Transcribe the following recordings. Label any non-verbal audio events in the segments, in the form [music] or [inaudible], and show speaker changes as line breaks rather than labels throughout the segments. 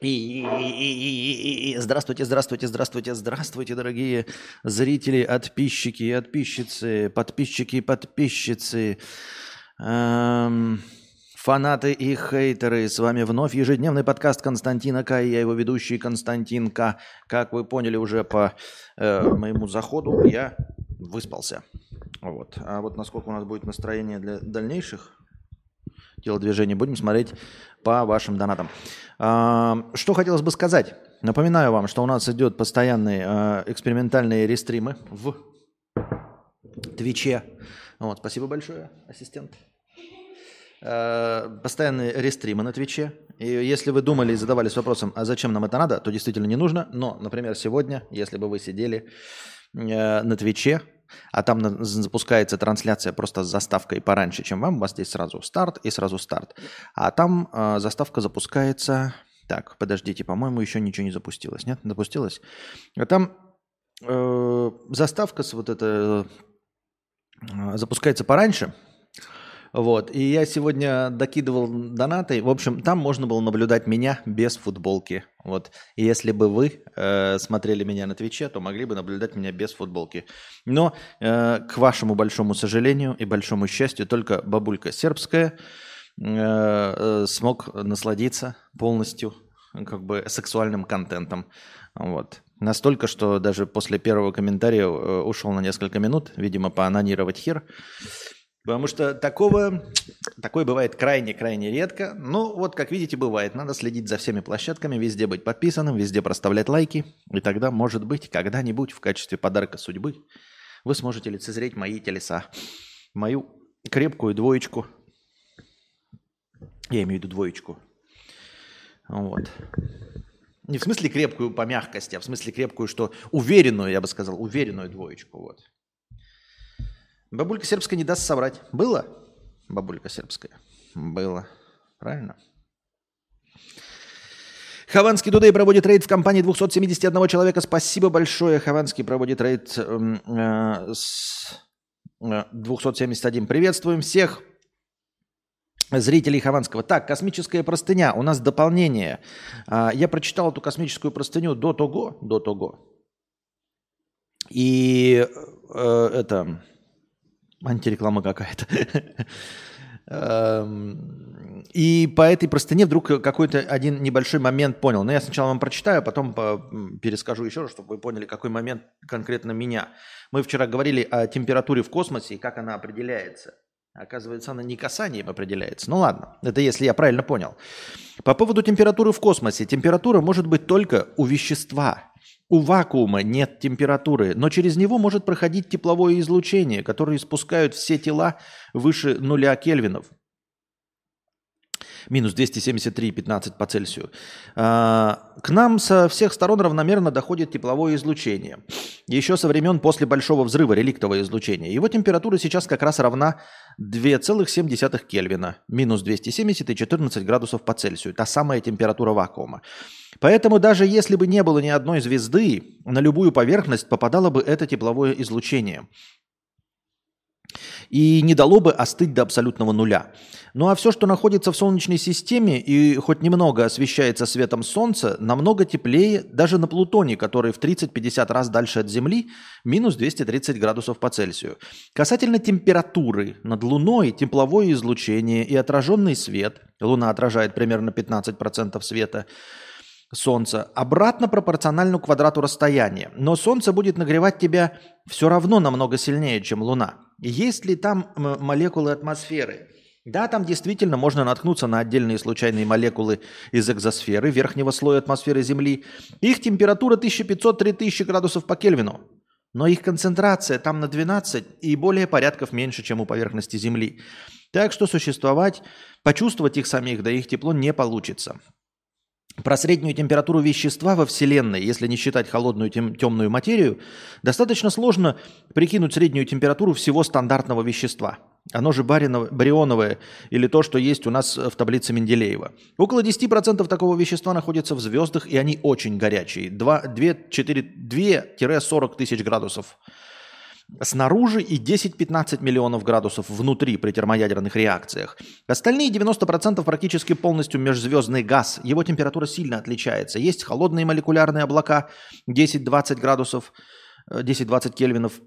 И здравствуйте, здравствуйте, здравствуйте, здравствуйте, дорогие зрители, подписчики и подписчицы, подписчики и подписчицы, эм, фанаты и хейтеры. С вами вновь ежедневный подкаст Константина К. И я его ведущий Константин К. Как вы поняли уже по э, моему заходу, я выспался. Вот. А вот насколько у нас будет настроение для дальнейших телодвижений, будем смотреть по вашим донатам. А, что хотелось бы сказать? Напоминаю вам, что у нас идет постоянные а, экспериментальные рестримы в Твиче. Вот, спасибо большое, ассистент. А, постоянные рестримы на Твиче. И если вы думали и задавались вопросом, а зачем нам это надо, то действительно не нужно. Но, например, сегодня, если бы вы сидели на Твиче, а там запускается трансляция просто с заставкой пораньше, чем вам. У вас здесь сразу старт и сразу старт. А там э, заставка запускается... Так, подождите, по-моему, еще ничего не запустилось. Нет, запустилось? А там э, заставка с вот это э, запускается пораньше, вот. И я сегодня докидывал донаты. В общем, там можно было наблюдать меня без футболки. Вот. И если бы вы э, смотрели меня на Твиче, то могли бы наблюдать меня без футболки. Но, э, к вашему большому сожалению и большому счастью, только бабулька сербская э, э, смог насладиться полностью как бы сексуальным контентом. Вот. Настолько, что даже после первого комментария э, ушел на несколько минут, видимо, поанонировать хер. Потому что такого, такое бывает крайне-крайне редко. Ну, вот как видите, бывает. Надо следить за всеми площадками, везде быть подписанным, везде проставлять лайки. И тогда, может быть, когда-нибудь в качестве подарка судьбы вы сможете лицезреть мои телеса. Мою крепкую двоечку. Я имею в виду двоечку. Вот. Не в смысле крепкую по мягкости, а в смысле крепкую, что уверенную, я бы сказал, уверенную двоечку. Вот. Бабулька сербская не даст соврать. Было? Бабулька сербская. Было. Правильно? Хованский Дудей проводит рейд в компании 271 человека. Спасибо большое. Хованский проводит рейд э, с э, 271. Приветствуем всех зрителей Хованского. Так, космическая простыня. У нас дополнение. Э, я прочитал эту космическую простыню до того, до того. И э, это Антиреклама какая-то. Эм, и по этой простыне вдруг какой-то один небольшой момент понял. Но я сначала вам прочитаю, а потом перескажу еще раз, чтобы вы поняли, какой момент конкретно меня. Мы вчера говорили о температуре в космосе и как она определяется. Оказывается, она не касанием определяется. Ну ладно, это если я правильно понял. По поводу температуры в космосе. Температура может быть только у вещества, у вакуума нет температуры, но через него может проходить тепловое излучение, которое испускают все тела выше нуля кельвинов. Минус 273,15 по Цельсию. А, к нам со всех сторон равномерно доходит тепловое излучение. Еще со времен после Большого взрыва реликтовое излучение. Его температура сейчас как раз равна 2,7 Кельвина. Минус 270 и 14 градусов по Цельсию. Та самая температура вакуума. Поэтому даже если бы не было ни одной звезды, на любую поверхность попадало бы это тепловое излучение. И не дало бы остыть до абсолютного нуля. Ну а все, что находится в Солнечной системе и хоть немного освещается светом Солнца, намного теплее даже на Плутоне, который в 30-50 раз дальше от Земли, минус 230 градусов по Цельсию. Касательно температуры, над Луной тепловое излучение и отраженный свет, Луна отражает примерно 15% света, Солнца обратно пропорционально квадрату расстояния. Но Солнце будет нагревать тебя все равно намного сильнее, чем Луна. Есть ли там молекулы атмосферы? Да, там действительно можно наткнуться на отдельные случайные молекулы из экзосферы, верхнего слоя атмосферы Земли. Их температура 1500-3000 градусов по Кельвину. Но их концентрация там на 12 и более порядков меньше, чем у поверхности Земли. Так что существовать, почувствовать их самих, да их тепло не получится. Про среднюю температуру вещества во Вселенной, если не считать холодную тем, темную материю, достаточно сложно прикинуть среднюю температуру всего стандартного вещества. Оно же барионовое или то, что есть у нас в таблице Менделеева. Около 10% такого вещества находится в звездах, и они очень горячие. 2-40 тысяч градусов снаружи и 10-15 миллионов градусов внутри при термоядерных реакциях. Остальные 90% практически полностью межзвездный газ. Его температура сильно отличается. Есть холодные молекулярные облака 10-20 градусов, 10-20 э, кельвинов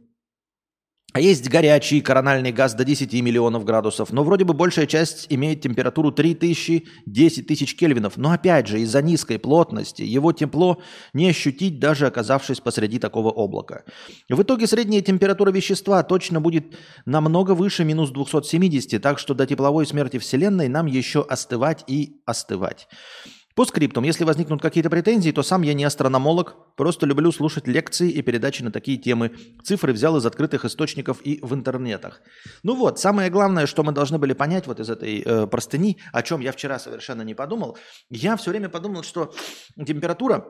а есть горячий корональный газ до 10 миллионов градусов, но вроде бы большая часть имеет температуру 3000, 10 тысяч кельвинов. Но опять же, из-за низкой плотности его тепло не ощутить, даже оказавшись посреди такого облака. В итоге средняя температура вещества точно будет намного выше минус 270, так что до тепловой смерти Вселенной нам еще остывать и остывать. По скриптам, если возникнут какие-то претензии, то сам я не астрономолог, просто люблю слушать лекции и передачи на такие темы. Цифры взял из открытых источников и в интернетах. Ну вот, самое главное, что мы должны были понять вот из этой э, простыни, о чем я вчера совершенно не подумал, я все время подумал, что температура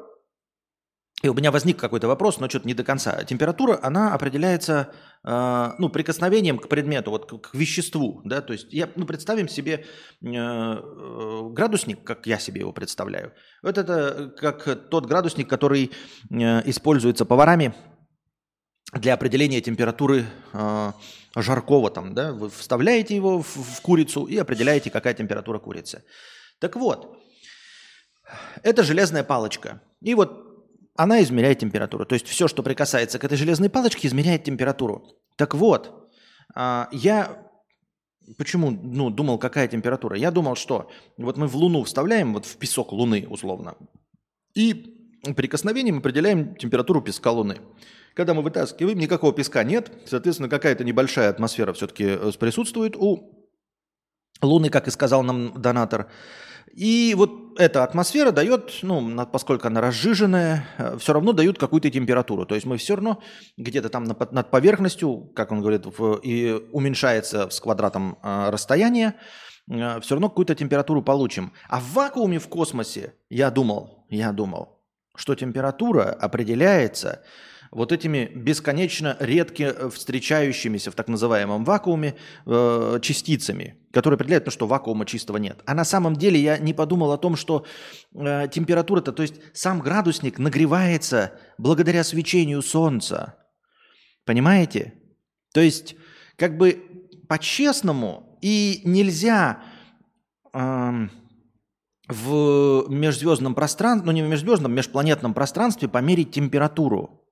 и у меня возник какой-то вопрос, но что-то не до конца. Температура, она определяется э, ну, прикосновением к предмету, вот к, к веществу. Да? То есть я, ну, представим себе э, э, градусник, как я себе его представляю. Вот это как тот градусник, который э, используется поварами для определения температуры э, жаркого. Там, да? Вы вставляете его в, в курицу и определяете, какая температура курицы. Так вот, это железная палочка. И вот она измеряет температуру. То есть все, что прикасается к этой железной палочке, измеряет температуру. Так вот, а, я почему ну, думал, какая температура? Я думал, что вот мы в Луну вставляем, вот в песок Луны условно, и прикосновением определяем температуру песка Луны. Когда мы вытаскиваем, никакого песка нет, соответственно, какая-то небольшая атмосфера все-таки э, присутствует у Луны, как и сказал нам донатор. И вот эта атмосфера дает, ну, поскольку она разжиженная, э, все равно дают какую-то температуру. То есть мы все равно где-то там над поверхностью, как он говорит, в, и уменьшается с квадратом э, расстояние, э, все равно какую-то температуру получим. А в вакууме в космосе, я думал, я думал, что температура определяется вот этими бесконечно редко э, встречающимися в так называемом вакууме э, частицами, которые определяют, ну, что вакуума чистого нет. А на самом деле я не подумал о том, что э, температура-то, то есть сам градусник нагревается благодаря свечению солнца. Понимаете? То есть как бы по-честному и нельзя... Э, в межзвездном пространстве, ну не в межзвездном, в межпланетном пространстве померить температуру.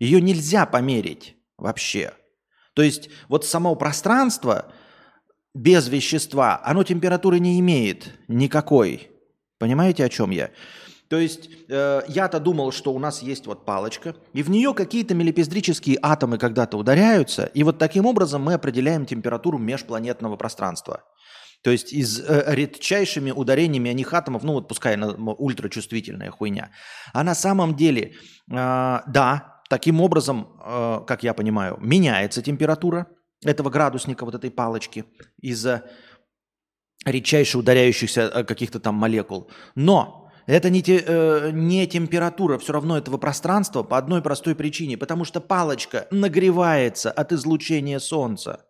Ее нельзя померить вообще. То есть вот само пространство без вещества, оно температуры не имеет никакой. Понимаете, о чем я? То есть э, я-то думал, что у нас есть вот палочка, и в нее какие-то мелепиздрические атомы когда-то ударяются, и вот таким образом мы определяем температуру межпланетного пространства. То есть из э, редчайшими ударениями них атомов, ну вот пускай она ультрачувствительная хуйня. А на самом деле, э, да, Таким образом, э, как я понимаю, меняется температура этого градусника, вот этой палочки из-за редчайше ударяющихся э, каких-то там молекул. Но это не, те, э, не температура все равно этого пространства по одной простой причине, потому что палочка нагревается от излучения Солнца.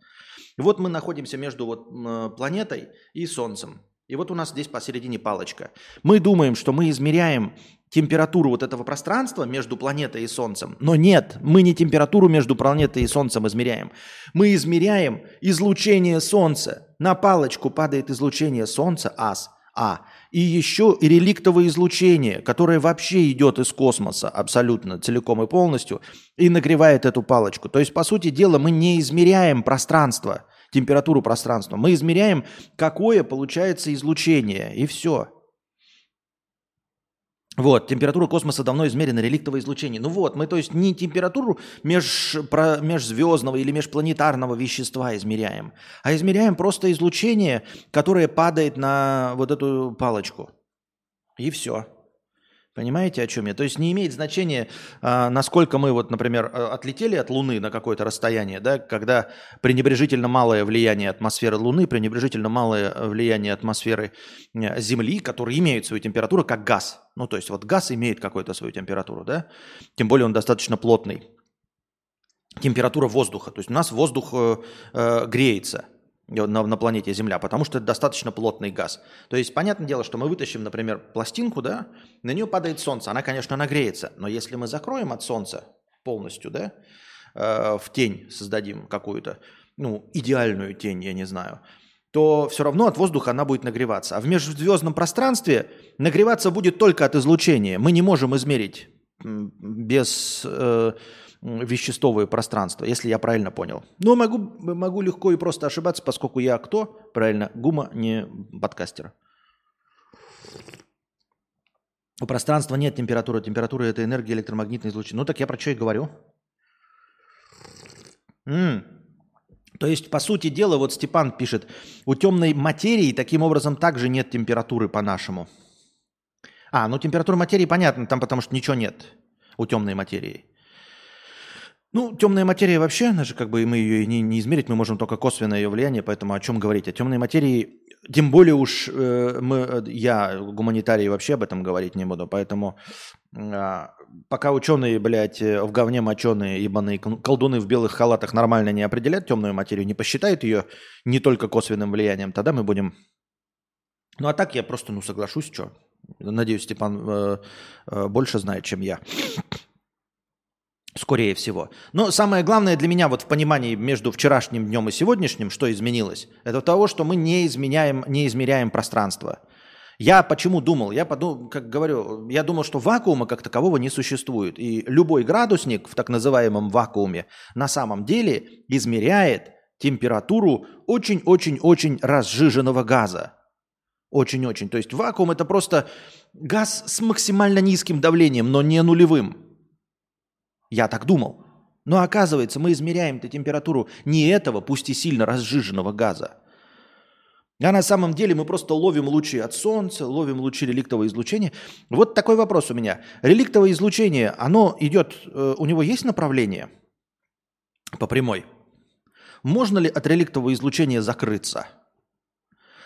Вот мы находимся между вот, планетой и Солнцем. И вот у нас здесь посередине палочка. Мы думаем, что мы измеряем температуру вот этого пространства между планетой и Солнцем. Но нет, мы не температуру между планетой и Солнцем измеряем. Мы измеряем излучение Солнца. На палочку падает излучение Солнца, ас, а. И еще и реликтовое излучение, которое вообще идет из космоса абсолютно целиком и полностью и нагревает эту палочку. То есть, по сути дела, мы не измеряем пространство, температуру пространства. Мы измеряем, какое получается излучение, и все. Вот, температура космоса давно измерена, реликтовое излучение. Ну вот, мы, то есть, не температуру меж, про, межзвездного или межпланетарного вещества измеряем, а измеряем просто излучение, которое падает на вот эту палочку. И все. Понимаете, о чем я? То есть не имеет значения, а, насколько мы, вот, например, а, отлетели от Луны на какое-то расстояние, да, когда пренебрежительно малое влияние атмосферы Луны, пренебрежительно малое влияние атмосферы э, Земли, которые имеют свою температуру, как газ. Ну, то есть вот газ имеет какую-то свою температуру, да, тем более он достаточно плотный. Температура воздуха, то есть у нас воздух э, э, греется – на, на планете Земля, потому что это достаточно плотный газ. То есть, понятное дело, что мы вытащим, например, пластинку, да, на нее падает солнце, она, конечно, нагреется, но если мы закроем от солнца полностью, да, э, в тень создадим какую-то, ну, идеальную тень, я не знаю, то все равно от воздуха она будет нагреваться. А в межзвездном пространстве нагреваться будет только от излучения. Мы не можем измерить без э, веществовое пространство, если я правильно понял. Но могу, могу легко и просто ошибаться, поскольку я кто? Правильно, гума, не подкастер. У пространства нет температуры. Температура – это энергия электромагнитной излучения. Ну так я про что и говорю. М-м. То есть, по сути дела, вот Степан пишет, у темной материи таким образом также нет температуры по-нашему. А, ну температура материи понятно, там потому что ничего нет у темной материи. Ну, темная материя вообще, она же как бы мы ее не, не измерить, мы можем только косвенное ее влияние, поэтому о чем говорить? О темной материи, тем более уж э, мы, я, гуманитарий, вообще об этом говорить не буду, поэтому э, пока ученые, блядь, в говне моченые, ебаные колдуны в белых халатах нормально не определят темную материю, не посчитают ее не только косвенным влиянием, тогда мы будем... Ну, а так я просто, ну, соглашусь, что. Надеюсь, Степан э, э, больше знает, чем я. Скорее всего. Но самое главное для меня вот в понимании между вчерашним днем и сегодняшним, что изменилось, это того, что мы не, изменяем, не измеряем пространство. Я почему думал? Я подумал, как говорю, я думал, что вакуума как такового не существует. И любой градусник в так называемом вакууме на самом деле измеряет температуру очень-очень-очень разжиженного газа. Очень-очень. То есть вакуум это просто газ с максимально низким давлением, но не нулевым. Я так думал. Но оказывается, мы измеряем-то температуру не этого, пусть и сильно разжиженного газа. А на самом деле мы просто ловим лучи от Солнца, ловим лучи реликтового излучения. Вот такой вопрос у меня. Реликтовое излучение, оно идет, э, у него есть направление по прямой? Можно ли от реликтового излучения закрыться?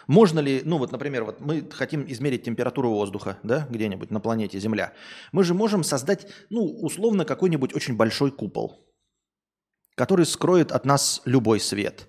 Можно ли, ну вот, например, вот мы хотим измерить температуру воздуха, да, где-нибудь на планете Земля. Мы же можем создать, ну, условно, какой-нибудь очень большой купол, который скроет от нас любой свет.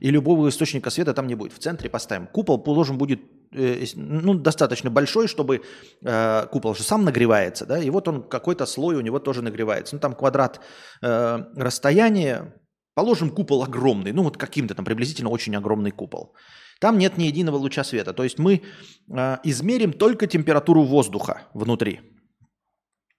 И любого источника света там не будет. В центре поставим. Купол положим будет э, ну, достаточно большой, чтобы э, купол же сам нагревается, да, и вот он какой-то слой у него тоже нагревается. Ну, там квадрат э, расстояния, положим купол огромный, ну, вот каким-то там приблизительно очень огромный купол. Там нет ни единого луча света. То есть мы э, измерим только температуру воздуха внутри.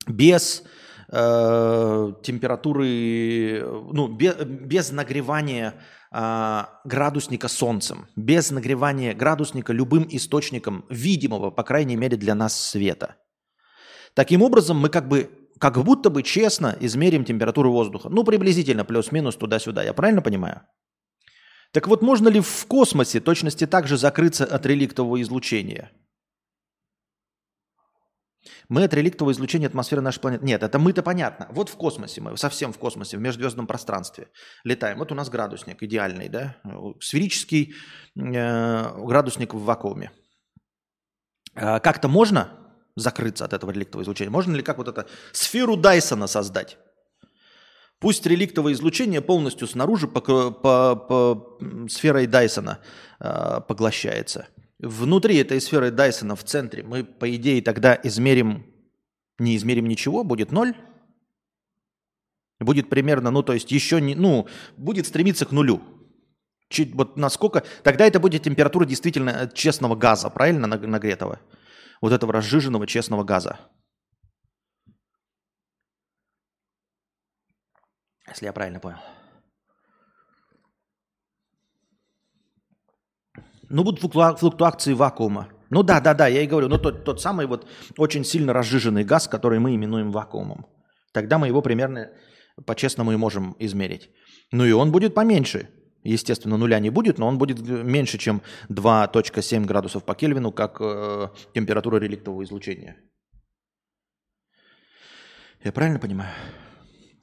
Без э, температуры, ну, без, без нагревания э, градусника солнцем, без нагревания градусника любым источником видимого, по крайней мере, для нас света. Таким образом, мы как бы как будто бы честно измерим температуру воздуха. Ну, приблизительно плюс-минус туда-сюда. Я правильно понимаю? Так вот, можно ли в космосе точности также закрыться от реликтового излучения? Мы от реликтового излучения атмосферы нашей планеты. Нет, это мы-то понятно. Вот в космосе мы, совсем в космосе, в межзвездном пространстве летаем. Вот у нас градусник идеальный, да? Сферический э, градусник в вакууме. Э, как-то можно закрыться от этого реликтового излучения? Можно ли как вот это сферу Дайсона создать? Пусть реликтовое излучение полностью снаружи по, по, по сферой Дайсона э, поглощается. Внутри этой сферы Дайсона в центре мы, по идее, тогда измерим, не измерим ничего, будет ноль. Будет примерно, ну, то есть еще не, ну, будет стремиться к нулю. Чуть, вот насколько, тогда это будет температура действительно честного газа, правильно, нагретого? Вот этого разжиженного честного газа. Если я правильно понял. Ну, будут флуктуации вакуума. Ну да, да, да, я и говорю, но тот, тот самый вот очень сильно разжиженный газ, который мы именуем вакуумом. Тогда мы его примерно по-честному и можем измерить. Ну и он будет поменьше. Естественно, нуля не будет, но он будет меньше, чем 2.7 градусов по Кельвину, как э, температура реликтового излучения. Я правильно понимаю?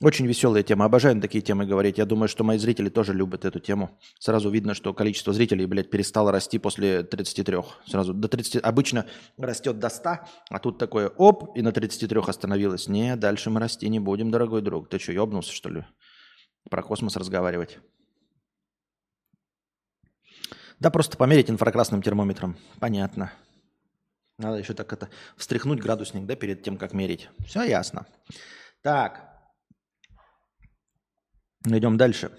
Очень веселая тема. Обожаю такие темы говорить. Я думаю, что мои зрители тоже любят эту тему. Сразу видно, что количество зрителей, блядь, перестало расти после 33. Сразу до 30. Обычно растет до 100, а тут такое оп, и на 33 остановилось. Не, дальше мы расти не будем, дорогой друг. Ты что, ебнулся, что ли? Про космос разговаривать. Да просто померить инфракрасным термометром. Понятно. Надо еще так это встряхнуть градусник, да, перед тем, как мерить. Все ясно. Так. Идем дальше.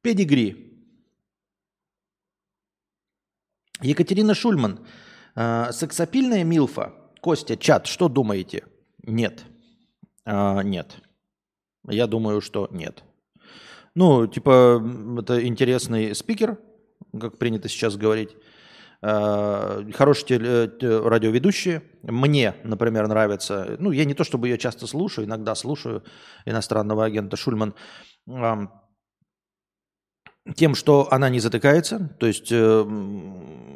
Педигри. Екатерина Шульман. Сексапильная Милфа. Костя, чат, что думаете? Нет. Нет. Я думаю, что нет. Ну, типа, это интересный спикер, как принято сейчас говорить. Хорошие радиоведущие. Мне, например, нравится. Ну, я не то чтобы ее часто слушаю, иногда слушаю иностранного агента Шульман тем, что она не затыкается, то есть э,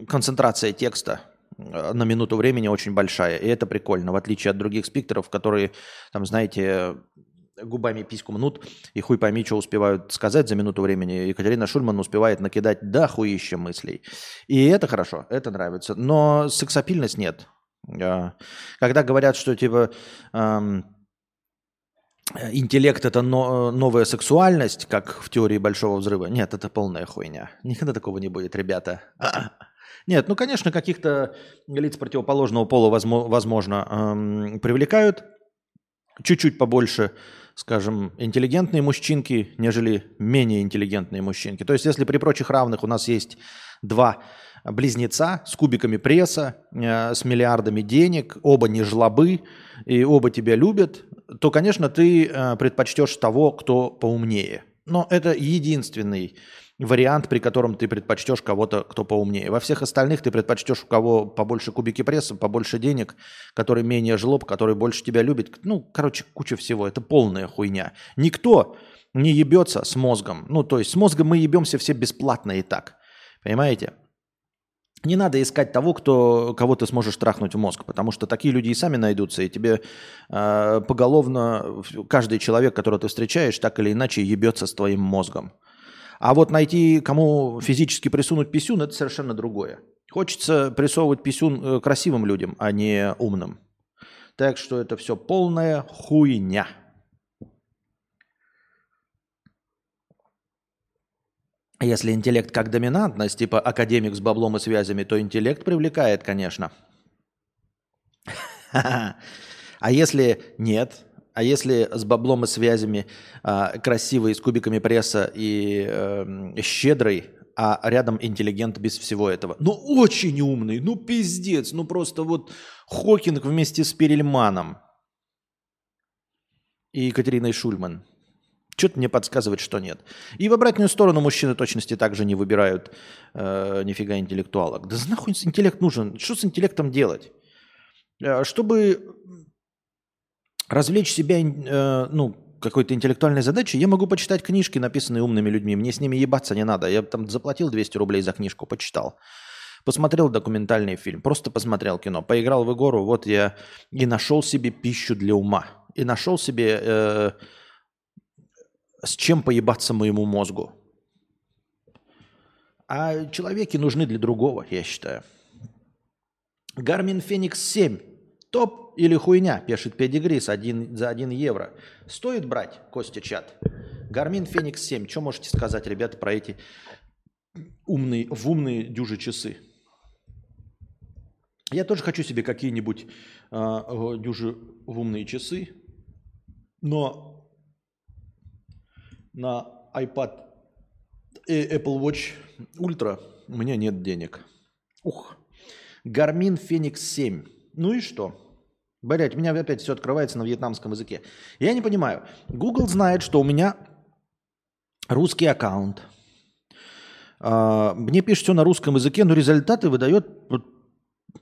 концентрация текста э, на минуту времени очень большая, и это прикольно, в отличие от других спикеров, которые, там, знаете, губами письку мнут и хуй пойми, что успевают сказать за минуту времени. Екатерина Шульман успевает накидать да хуище мыслей. И это хорошо, это нравится. Но сексапильность нет. Э, когда говорят, что типа эм, интеллект это но, новая сексуальность, как в теории большого взрыва. Нет, это полная хуйня. Никогда такого не будет, ребята. [clears throat] Нет, ну, конечно, каких-то лиц противоположного пола, возможно, эм, привлекают чуть-чуть побольше, скажем, интеллигентные мужчинки, нежели менее интеллигентные мужчинки. То есть, если при прочих равных у нас есть два близнеца с кубиками пресса, э, с миллиардами денег, оба не жлобы, и оба тебя любят, то, конечно, ты э, предпочтешь того, кто поумнее. Но это единственный вариант, при котором ты предпочтешь кого-то, кто поумнее. Во всех остальных ты предпочтешь у кого побольше кубики пресса, побольше денег, который менее жлоб, который больше тебя любит. Ну, короче, куча всего. Это полная хуйня. Никто не ебется с мозгом. Ну, то есть с мозгом мы ебемся все бесплатно и так. Понимаете? Не надо искать того, кто, кого ты сможешь трахнуть в мозг, потому что такие люди и сами найдутся, и тебе э, поголовно каждый человек, которого ты встречаешь, так или иначе ебется с твоим мозгом. А вот найти, кому физически присунуть писюн, это совершенно другое. Хочется прессовывать писюн э, красивым людям, а не умным. Так что это все полная хуйня. Если интеллект как доминантность, типа академик с баблом и связями, то интеллект привлекает, конечно. [laughs] А если нет, а если с баблом и связями а, красивый, с кубиками пресса и э, щедрый, а рядом интеллигент без всего этого. Ну, очень умный, ну, пиздец, ну, просто вот Хокинг вместе с Перельманом и Екатериной Шульман. Что-то мне подсказывает, что нет. И в обратную сторону мужчины точности также не выбирают э, нифига интеллектуалок. Да нахуй интеллект нужен? Что с интеллектом делать? Э, чтобы развлечь себя э, ну, какой-то интеллектуальной задачей, я могу почитать книжки, написанные умными людьми. Мне с ними ебаться не надо. Я там заплатил 200 рублей за книжку, почитал. Посмотрел документальный фильм, просто посмотрел кино, поиграл в игру, вот я и нашел себе пищу для ума. И нашел себе... Э, с чем поебаться моему мозгу. А человеки нужны для другого, я считаю. Garmin Fenix 7. Топ или хуйня, пишет Педигрис один, за 1 евро. Стоит брать, Костя чат? Garmin Fenix 7. Что можете сказать, ребята, про эти умные, в умные дюжи часы? Я тоже хочу себе какие-нибудь э, дюжи в умные часы, но на iPad и Apple Watch Ultra у меня нет денег. Ух. Garmin Fenix 7. Ну и что? Блять, у меня опять все открывается на вьетнамском языке. Я не понимаю. Google знает, что у меня русский аккаунт. А, мне пишет все на русском языке, но результаты выдает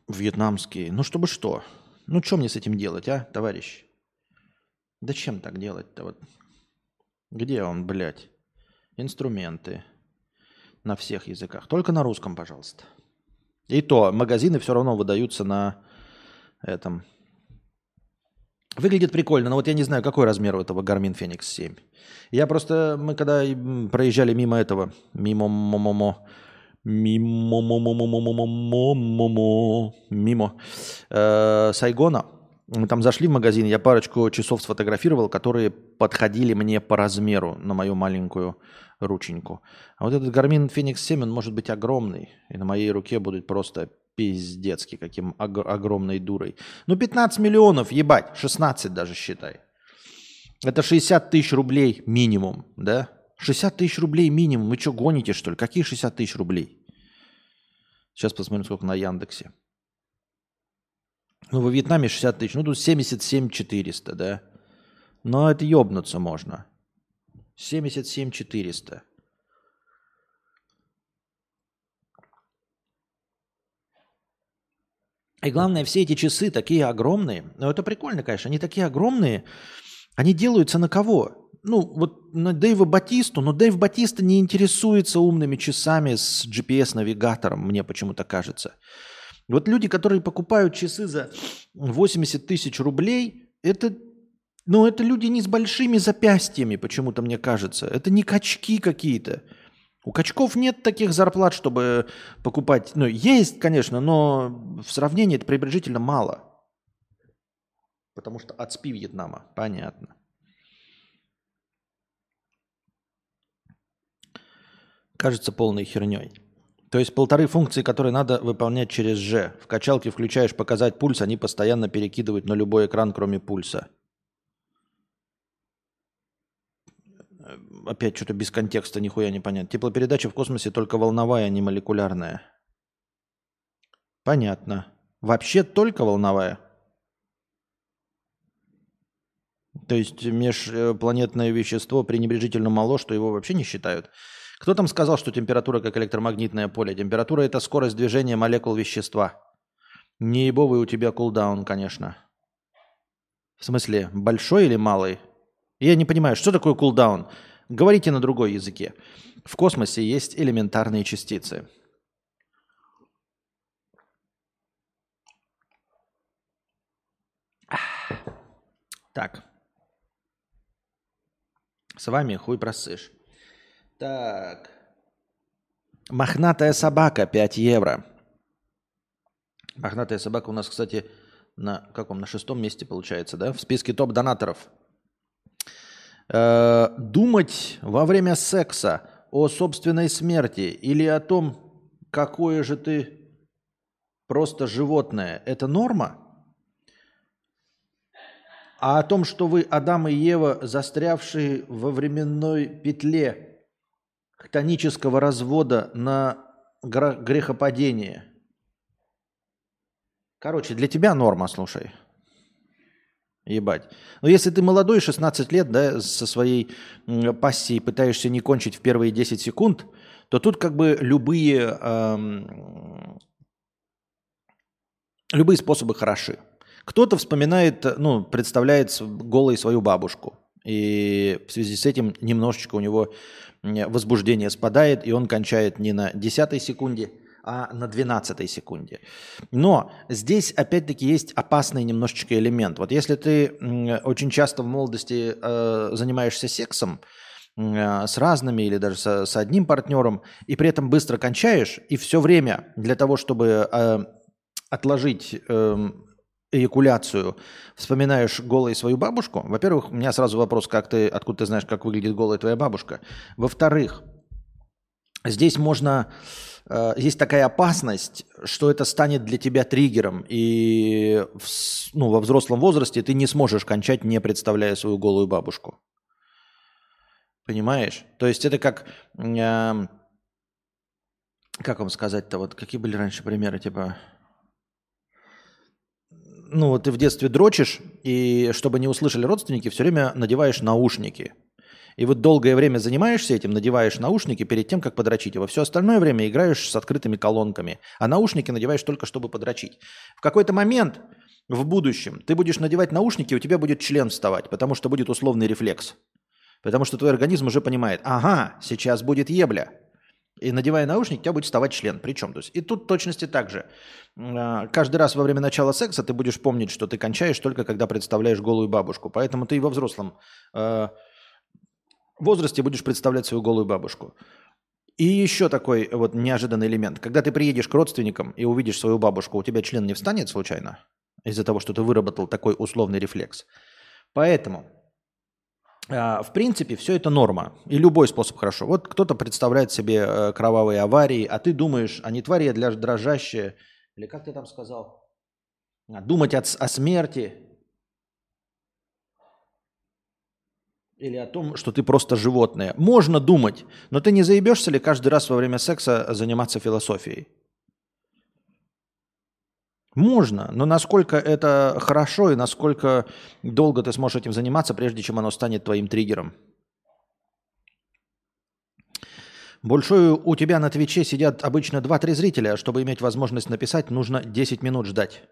вьетнамские. Ну, чтобы что? Ну, что мне с этим делать, а, товарищ? Да чем так делать-то? Вот где он, блядь? Инструменты. На всех языках. Только на русском, пожалуйста. И то, магазины все равно выдаются на этом. Выглядит прикольно, но вот я не знаю, какой размер у этого Garmin Fenix 7. Я просто, мы когда проезжали мимо этого, мимо мимо мимо мимо мимо Сайгона, мы там зашли в магазин, я парочку часов сфотографировал, которые подходили мне по размеру на мою маленькую рученьку. А вот этот Garmin Fenix 7, он может быть огромный, и на моей руке будет просто пиздецки, каким ог- огромной дурой. Ну, 15 миллионов, ебать, 16 даже считай. Это 60 тысяч рублей минимум, да? 60 тысяч рублей минимум. Вы что, гоните, что ли? Какие 60 тысяч рублей? Сейчас посмотрим, сколько на Яндексе. Ну, во Вьетнаме 60 тысяч. Ну, тут 77 400, да? Но это ёбнуться можно. 77 400. И главное, все эти часы такие огромные. Ну, это прикольно, конечно. Они такие огромные. Они делаются на кого? Ну, вот на Дэйва Батисту, но Дэйв Батиста не интересуется умными часами с GPS-навигатором, мне почему-то кажется. Вот люди, которые покупают часы за 80 тысяч рублей, это, ну, это люди не с большими запястьями, почему-то мне кажется. Это не качки какие-то. У качков нет таких зарплат, чтобы покупать. Ну, есть, конечно, но в сравнении это приближительно мало. Потому что от СПИ Вьетнама. Понятно. Кажется полной херней. То есть полторы функции, которые надо выполнять через Ж. В качалке включаешь показать пульс, они постоянно перекидывают на любой экран, кроме пульса. Опять что-то без контекста, нихуя не понятно. Теплопередача в космосе только волновая, а не молекулярная. Понятно. Вообще только волновая? То есть межпланетное вещество пренебрежительно мало, что его вообще не считают. Кто там сказал, что температура как электромагнитное поле? Температура – это скорость движения молекул вещества. Не ебовый у тебя кулдаун, конечно. В смысле, большой или малый? Я не понимаю, что такое кулдаун? Говорите на другой языке. В космосе есть элементарные частицы. Так. С вами хуй просышь. Так. Мохнатая собака 5 евро. Мохнатая собака у нас, кстати, на каком? На шестом месте получается, да? В списке топ-донаторов. Э, думать во время секса о собственной смерти или о том, какое же ты просто животное, это норма? А о том, что вы Адам и Ева, застрявшие во временной петле хтонического развода на грехопадение. Короче, для тебя норма, слушай. Ебать. Но если ты молодой, 16 лет, да, со своей пассией пытаешься не кончить в первые 10 секунд, то тут как бы любые, эм, любые способы хороши. Кто-то вспоминает, ну, представляет голой свою бабушку. И в связи с этим немножечко у него возбуждение спадает, и он кончает не на десятой секунде, а на 12 секунде. Но здесь опять-таки есть опасный немножечко элемент. Вот если ты очень часто в молодости э, занимаешься сексом э, с разными или даже со, с одним партнером, и при этом быстро кончаешь, и все время для того, чтобы э, отложить э, эякуляцию, вспоминаешь голой свою бабушку, во-первых, у меня сразу вопрос, как ты, откуда ты знаешь, как выглядит голая твоя бабушка. Во-вторых, здесь можно, э, есть такая опасность, что это станет для тебя триггером, и в, ну, во взрослом возрасте ты не сможешь кончать, не представляя свою голую бабушку. Понимаешь? То есть это как, э, как вам сказать-то, вот какие были раньше примеры, типа ну, ты в детстве дрочишь, и чтобы не услышали родственники, все время надеваешь наушники. И вот долгое время занимаешься этим, надеваешь наушники перед тем, как подрочить. И во все остальное время играешь с открытыми колонками. А наушники надеваешь только, чтобы подрочить. В какой-то момент в будущем ты будешь надевать наушники, у тебя будет член вставать, потому что будет условный рефлекс. Потому что твой организм уже понимает, ага, сейчас будет ебля. И надевая наушник, у тебя будет вставать член. Причем, то есть, и тут точности так же. А, каждый раз во время начала секса ты будешь помнить, что ты кончаешь только когда представляешь голую бабушку. Поэтому ты и во взрослом э, возрасте будешь представлять свою голую бабушку. И еще такой вот неожиданный элемент. Когда ты приедешь к родственникам и увидишь свою бабушку, у тебя член не встанет случайно? Из-за того, что ты выработал такой условный рефлекс. Поэтому а, в принципе, все это норма. И любой способ хорошо. Вот кто-то представляет себе э, кровавые аварии, а ты думаешь, они твари для дрожащие, Или как ты там сказал? А, думать о, о смерти. Или о том, что ты просто животное. Можно думать, но ты не заебешься ли каждый раз во время секса заниматься философией? Можно, но насколько это хорошо и насколько долго ты сможешь этим заниматься, прежде чем оно станет твоим триггером? Большой у тебя на Твиче сидят обычно 2-3 зрителя. Чтобы иметь возможность написать, нужно 10 минут ждать.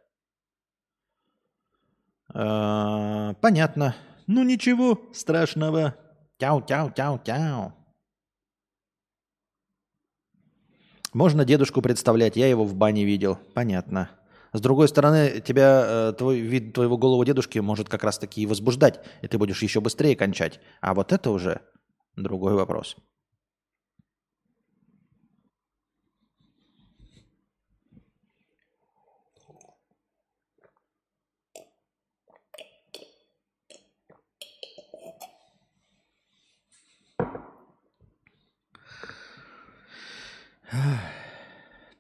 А, понятно. Ну ничего страшного. Тяу-тяу-тяу-тяу. Можно дедушку представлять, я его в бане видел. Понятно. С другой стороны, тебя, э, твой вид твоего голого дедушки может как раз таки и возбуждать, и ты будешь еще быстрее кончать. А вот это уже другой вопрос.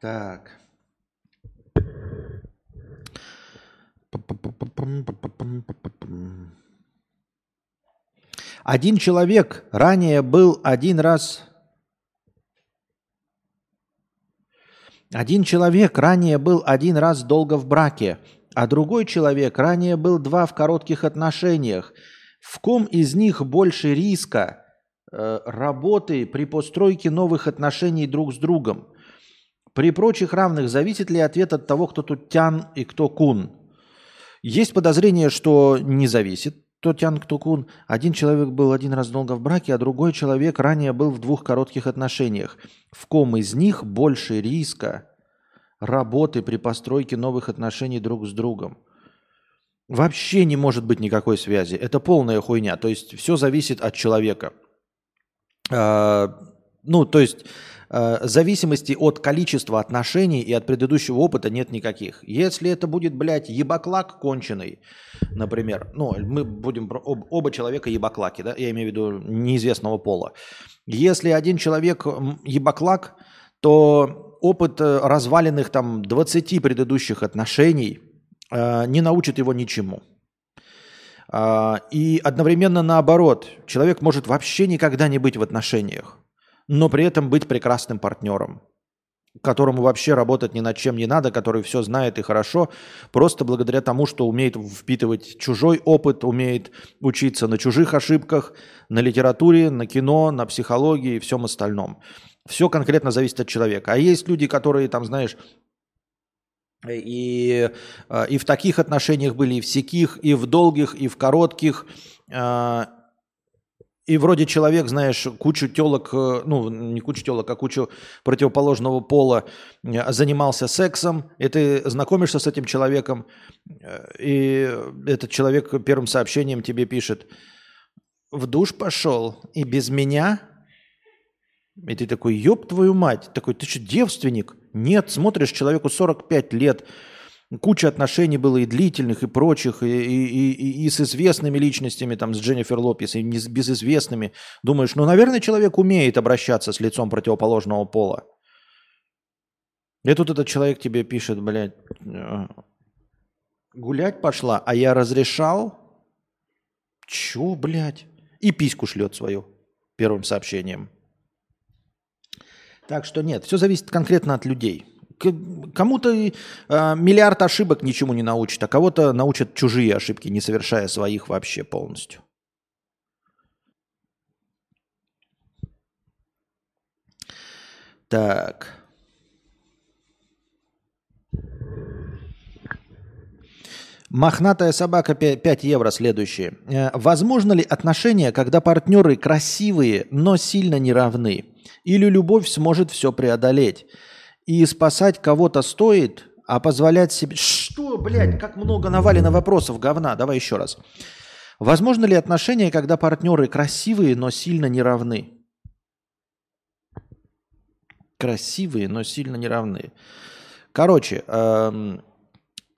Так. Один человек ранее был один раз... Один человек ранее был один раз долго в браке, а другой человек ранее был два в коротких отношениях. В ком из них больше риска работы при постройке новых отношений друг с другом? При прочих равных зависит ли ответ от того, кто тут тян и кто кун? Есть подозрение, что не зависит. То тян, кто кун. Один человек был один раз долго в браке, а другой человек ранее был в двух коротких отношениях. В ком из них больше риска работы при постройке новых отношений друг с другом? Вообще не может быть никакой связи. Это полная хуйня. То есть все зависит от человека. А, ну, то есть Э, зависимости от количества отношений и от предыдущего опыта нет никаких. Если это будет, блядь, ебаклак конченый, например, ну, мы будем, об, оба человека ебаклаки, да, я имею в виду неизвестного пола. Если один человек ебаклак, то опыт э, разваленных там 20 предыдущих отношений э, не научит его ничему. Э, и одновременно наоборот, человек может вообще никогда не быть в отношениях но при этом быть прекрасным партнером, которому вообще работать ни над чем не надо, который все знает и хорошо, просто благодаря тому, что умеет впитывать чужой опыт, умеет учиться на чужих ошибках, на литературе, на кино, на психологии и всем остальном. Все конкретно зависит от человека. А есть люди, которые там, знаешь, и, э, и в таких отношениях были, и в сяких, и в долгих, и в коротких, э, и вроде человек, знаешь, кучу телок, э, ну, не кучу телок, а кучу противоположного пола занимался сексом, и ты знакомишься с этим человеком, и этот человек первым сообщением тебе пишет, в душ пошел, и без меня? И ты такой, ёб твою мать, такой, ты что, девственник? Нет, смотришь, человеку 45 лет, Куча отношений было и длительных, и прочих, и, и, и, и с известными личностями, там, с Дженнифер Лопес, и не с безызвестными. Думаешь, ну, наверное, человек умеет обращаться с лицом противоположного пола. И тут этот человек тебе пишет, блядь, э, гулять пошла, а я разрешал? Чё, блядь? И письку шлет свою первым сообщением. Так что нет, все зависит конкретно от людей. Кому-то э, миллиард ошибок ничему не научит, а кого-то научат чужие ошибки, не совершая своих вообще полностью. Так. Мохнатая собака 5 евро следующее. Э, возможно ли отношения, когда партнеры красивые, но сильно неравны? Или любовь сможет все преодолеть? И спасать кого-то стоит, а позволять себе... Что, блядь, как много навалено вопросов, говна. Давай еще раз. Возможно ли отношения, когда партнеры красивые, но сильно не равны? Красивые, но сильно не равны. Короче, эм,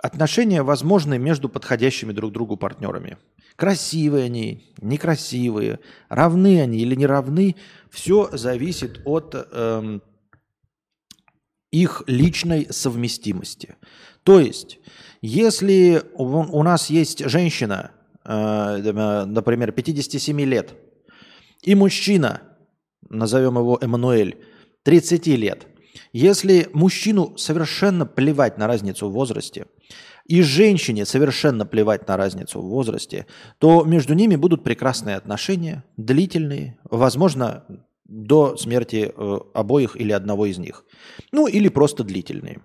отношения возможны между подходящими друг другу партнерами. Красивые они, некрасивые, равны они или не равны, все зависит от эм, их личной совместимости. То есть, если у нас есть женщина, э, например, 57 лет, и мужчина, назовем его Эммануэль, 30 лет, если мужчину совершенно плевать на разницу в возрасте, и женщине совершенно плевать на разницу в возрасте, то между ними будут прекрасные отношения, длительные, возможно, до смерти э, обоих или одного из них. Ну, или просто длительные.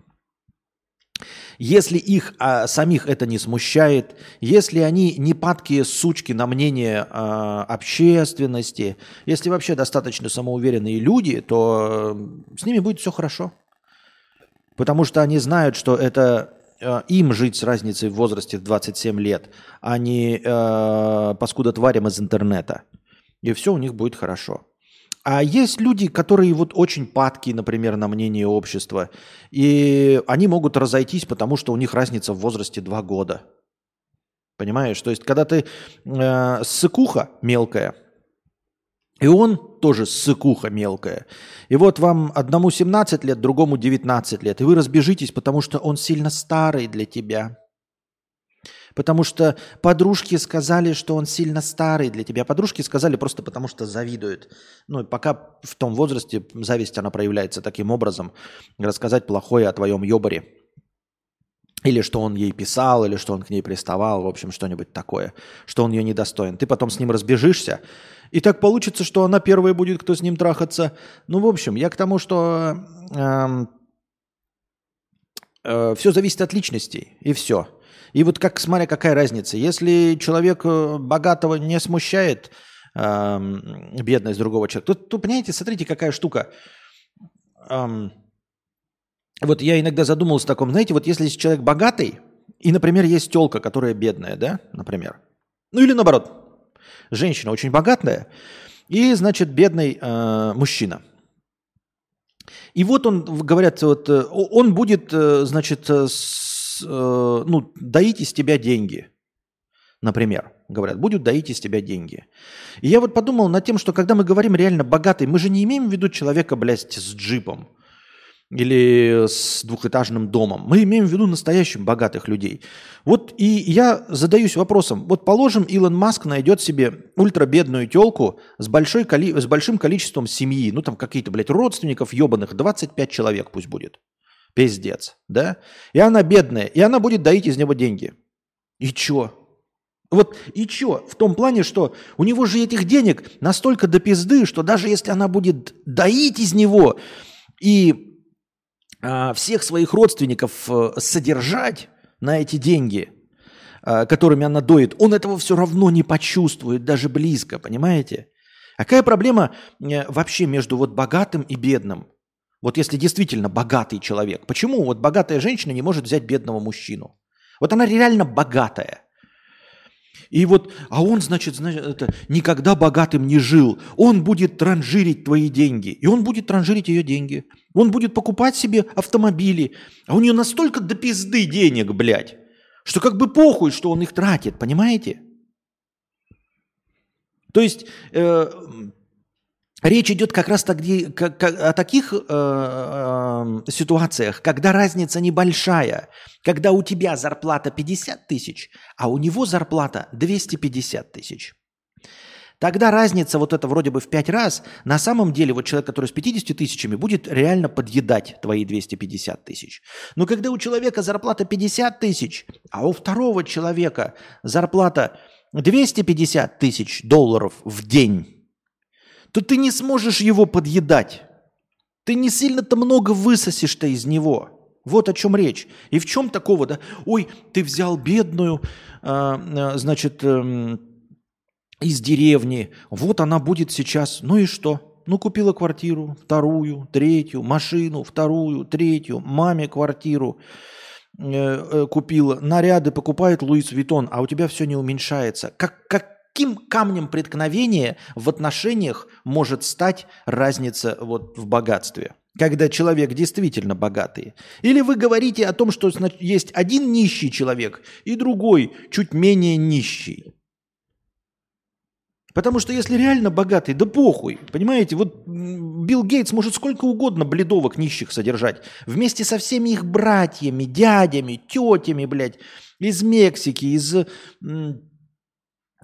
Если их а, самих это не смущает, если они не падкие сучки на мнение а, общественности, если вообще достаточно самоуверенные люди, то э, с ними будет все хорошо. Потому что они знают, что это им жить с разницей в возрасте в 27 лет, а не э, паскуда тварям из интернета. И все у них будет хорошо. А есть люди, которые вот очень падки, например, на мнение общества, и они могут разойтись, потому что у них разница в возрасте 2 года. Понимаешь? То есть, когда ты э, ссыкуха мелкая, и он тоже ссыкуха мелкая. И вот вам одному 17 лет, другому 19 лет, и вы разбежитесь, потому что он сильно старый для тебя – Потому что подружки сказали, что он сильно старый для тебя. Подружки сказали просто потому, что завидуют. Ну, пока в том возрасте зависть, она проявляется таким образом. Рассказать плохое о твоем ёбаре. Или что он ей писал, или что он к ней приставал, в общем, что-нибудь такое, что он ее недостоин. Ты потом с ним разбежишься, и так получится, что она первая будет, кто с ним трахаться. Ну, в общем, я к тому, что э, э, все зависит от личностей, и все. И вот как, смотря какая разница. Если человек э, богатого не смущает э, бедность другого человека, то, то, понимаете, смотрите, какая штука. Эм, вот я иногда задумывался о таком, знаете, вот если человек богатый, и, например, есть телка, которая бедная, да, например. Ну или наоборот, женщина очень богатая, и, значит, бедный э, мужчина. И вот он, говорят, вот, э, он будет, э, значит, с э, ну, доить из тебя деньги. Например, говорят, будут доить из тебя деньги. И я вот подумал над тем, что когда мы говорим реально богатый, мы же не имеем в виду человека, блядь, с джипом или с двухэтажным домом. Мы имеем в виду настоящих богатых людей. Вот и я задаюсь вопросом. Вот положим, Илон Маск найдет себе ультрабедную телку с, большой, с большим количеством семьи, ну там какие-то, блядь, родственников ебаных, 25 человек пусть будет. Пиздец, да? И она бедная, и она будет доить из него деньги. И чё? Вот и чё? В том плане, что у него же этих денег настолько до пизды, что даже если она будет доить из него и всех своих родственников а, содержать на эти деньги, а, которыми она доит, он этого все равно не почувствует даже близко, понимаете? Какая проблема э, вообще между вот богатым и бедным? Вот если действительно богатый человек, почему вот богатая женщина не может взять бедного мужчину? Вот она реально богатая. И вот, а он, значит, значит это, никогда богатым не жил. Он будет транжирить твои деньги. И он будет транжирить ее деньги. Он будет покупать себе автомобили. А у нее настолько до пизды денег, блядь, что как бы похуй, что он их тратит, понимаете? То есть э, Речь идет как раз как, о таких э, э, ситуациях, когда разница небольшая, когда у тебя зарплата 50 тысяч, а у него зарплата 250 тысяч. Тогда разница вот эта вроде бы в 5 раз, на самом деле вот человек, который с 50 тысячами, будет реально подъедать твои 250 тысяч. Но когда у человека зарплата 50 тысяч, а у второго человека зарплата 250 тысяч долларов в день, то ты не сможешь его подъедать. Ты не сильно-то много высосешь-то из него. Вот о чем речь. И в чем такого, да? Ой, ты взял бедную, э, значит, э, из деревни. Вот она будет сейчас. Ну и что? Ну, купила квартиру, вторую, третью, машину, вторую, третью, маме квартиру э, э, купила, наряды покупает Луис Витон, а у тебя все не уменьшается. Как, как, каким камнем преткновения в отношениях может стать разница вот в богатстве? Когда человек действительно богатый. Или вы говорите о том, что есть один нищий человек и другой чуть менее нищий. Потому что если реально богатый, да похуй. Понимаете, вот Билл Гейтс может сколько угодно бледовок нищих содержать. Вместе со всеми их братьями, дядями, тетями, блядь, из Мексики, из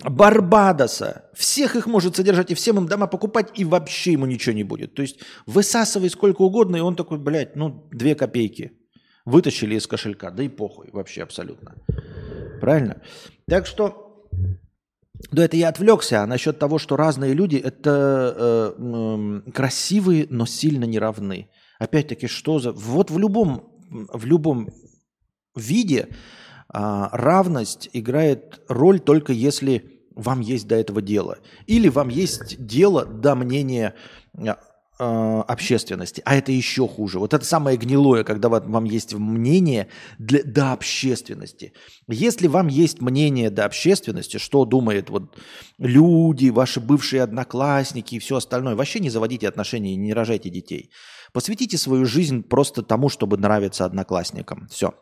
Барбадоса. Всех их может содержать и всем им дома покупать, и вообще ему ничего не будет. То есть высасывай сколько угодно, и он такой, блядь, ну, две копейки. Вытащили из кошелька, да и похуй вообще абсолютно. Правильно? Так что, да это я отвлекся, а насчет того, что разные люди, это э, э, красивые, но сильно не равны. Опять-таки, что за... Вот в любом, в любом виде равность играет роль только если вам есть до этого дело. Или вам есть дело до мнения а, а, общественности. А это еще хуже. Вот это самое гнилое, когда вам есть мнение для, до общественности. Если вам есть мнение до общественности, что думают вот люди, ваши бывшие одноклассники и все остальное, вообще не заводите отношения и не рожайте детей. Посвятите свою жизнь просто тому, чтобы нравиться одноклассникам. Все.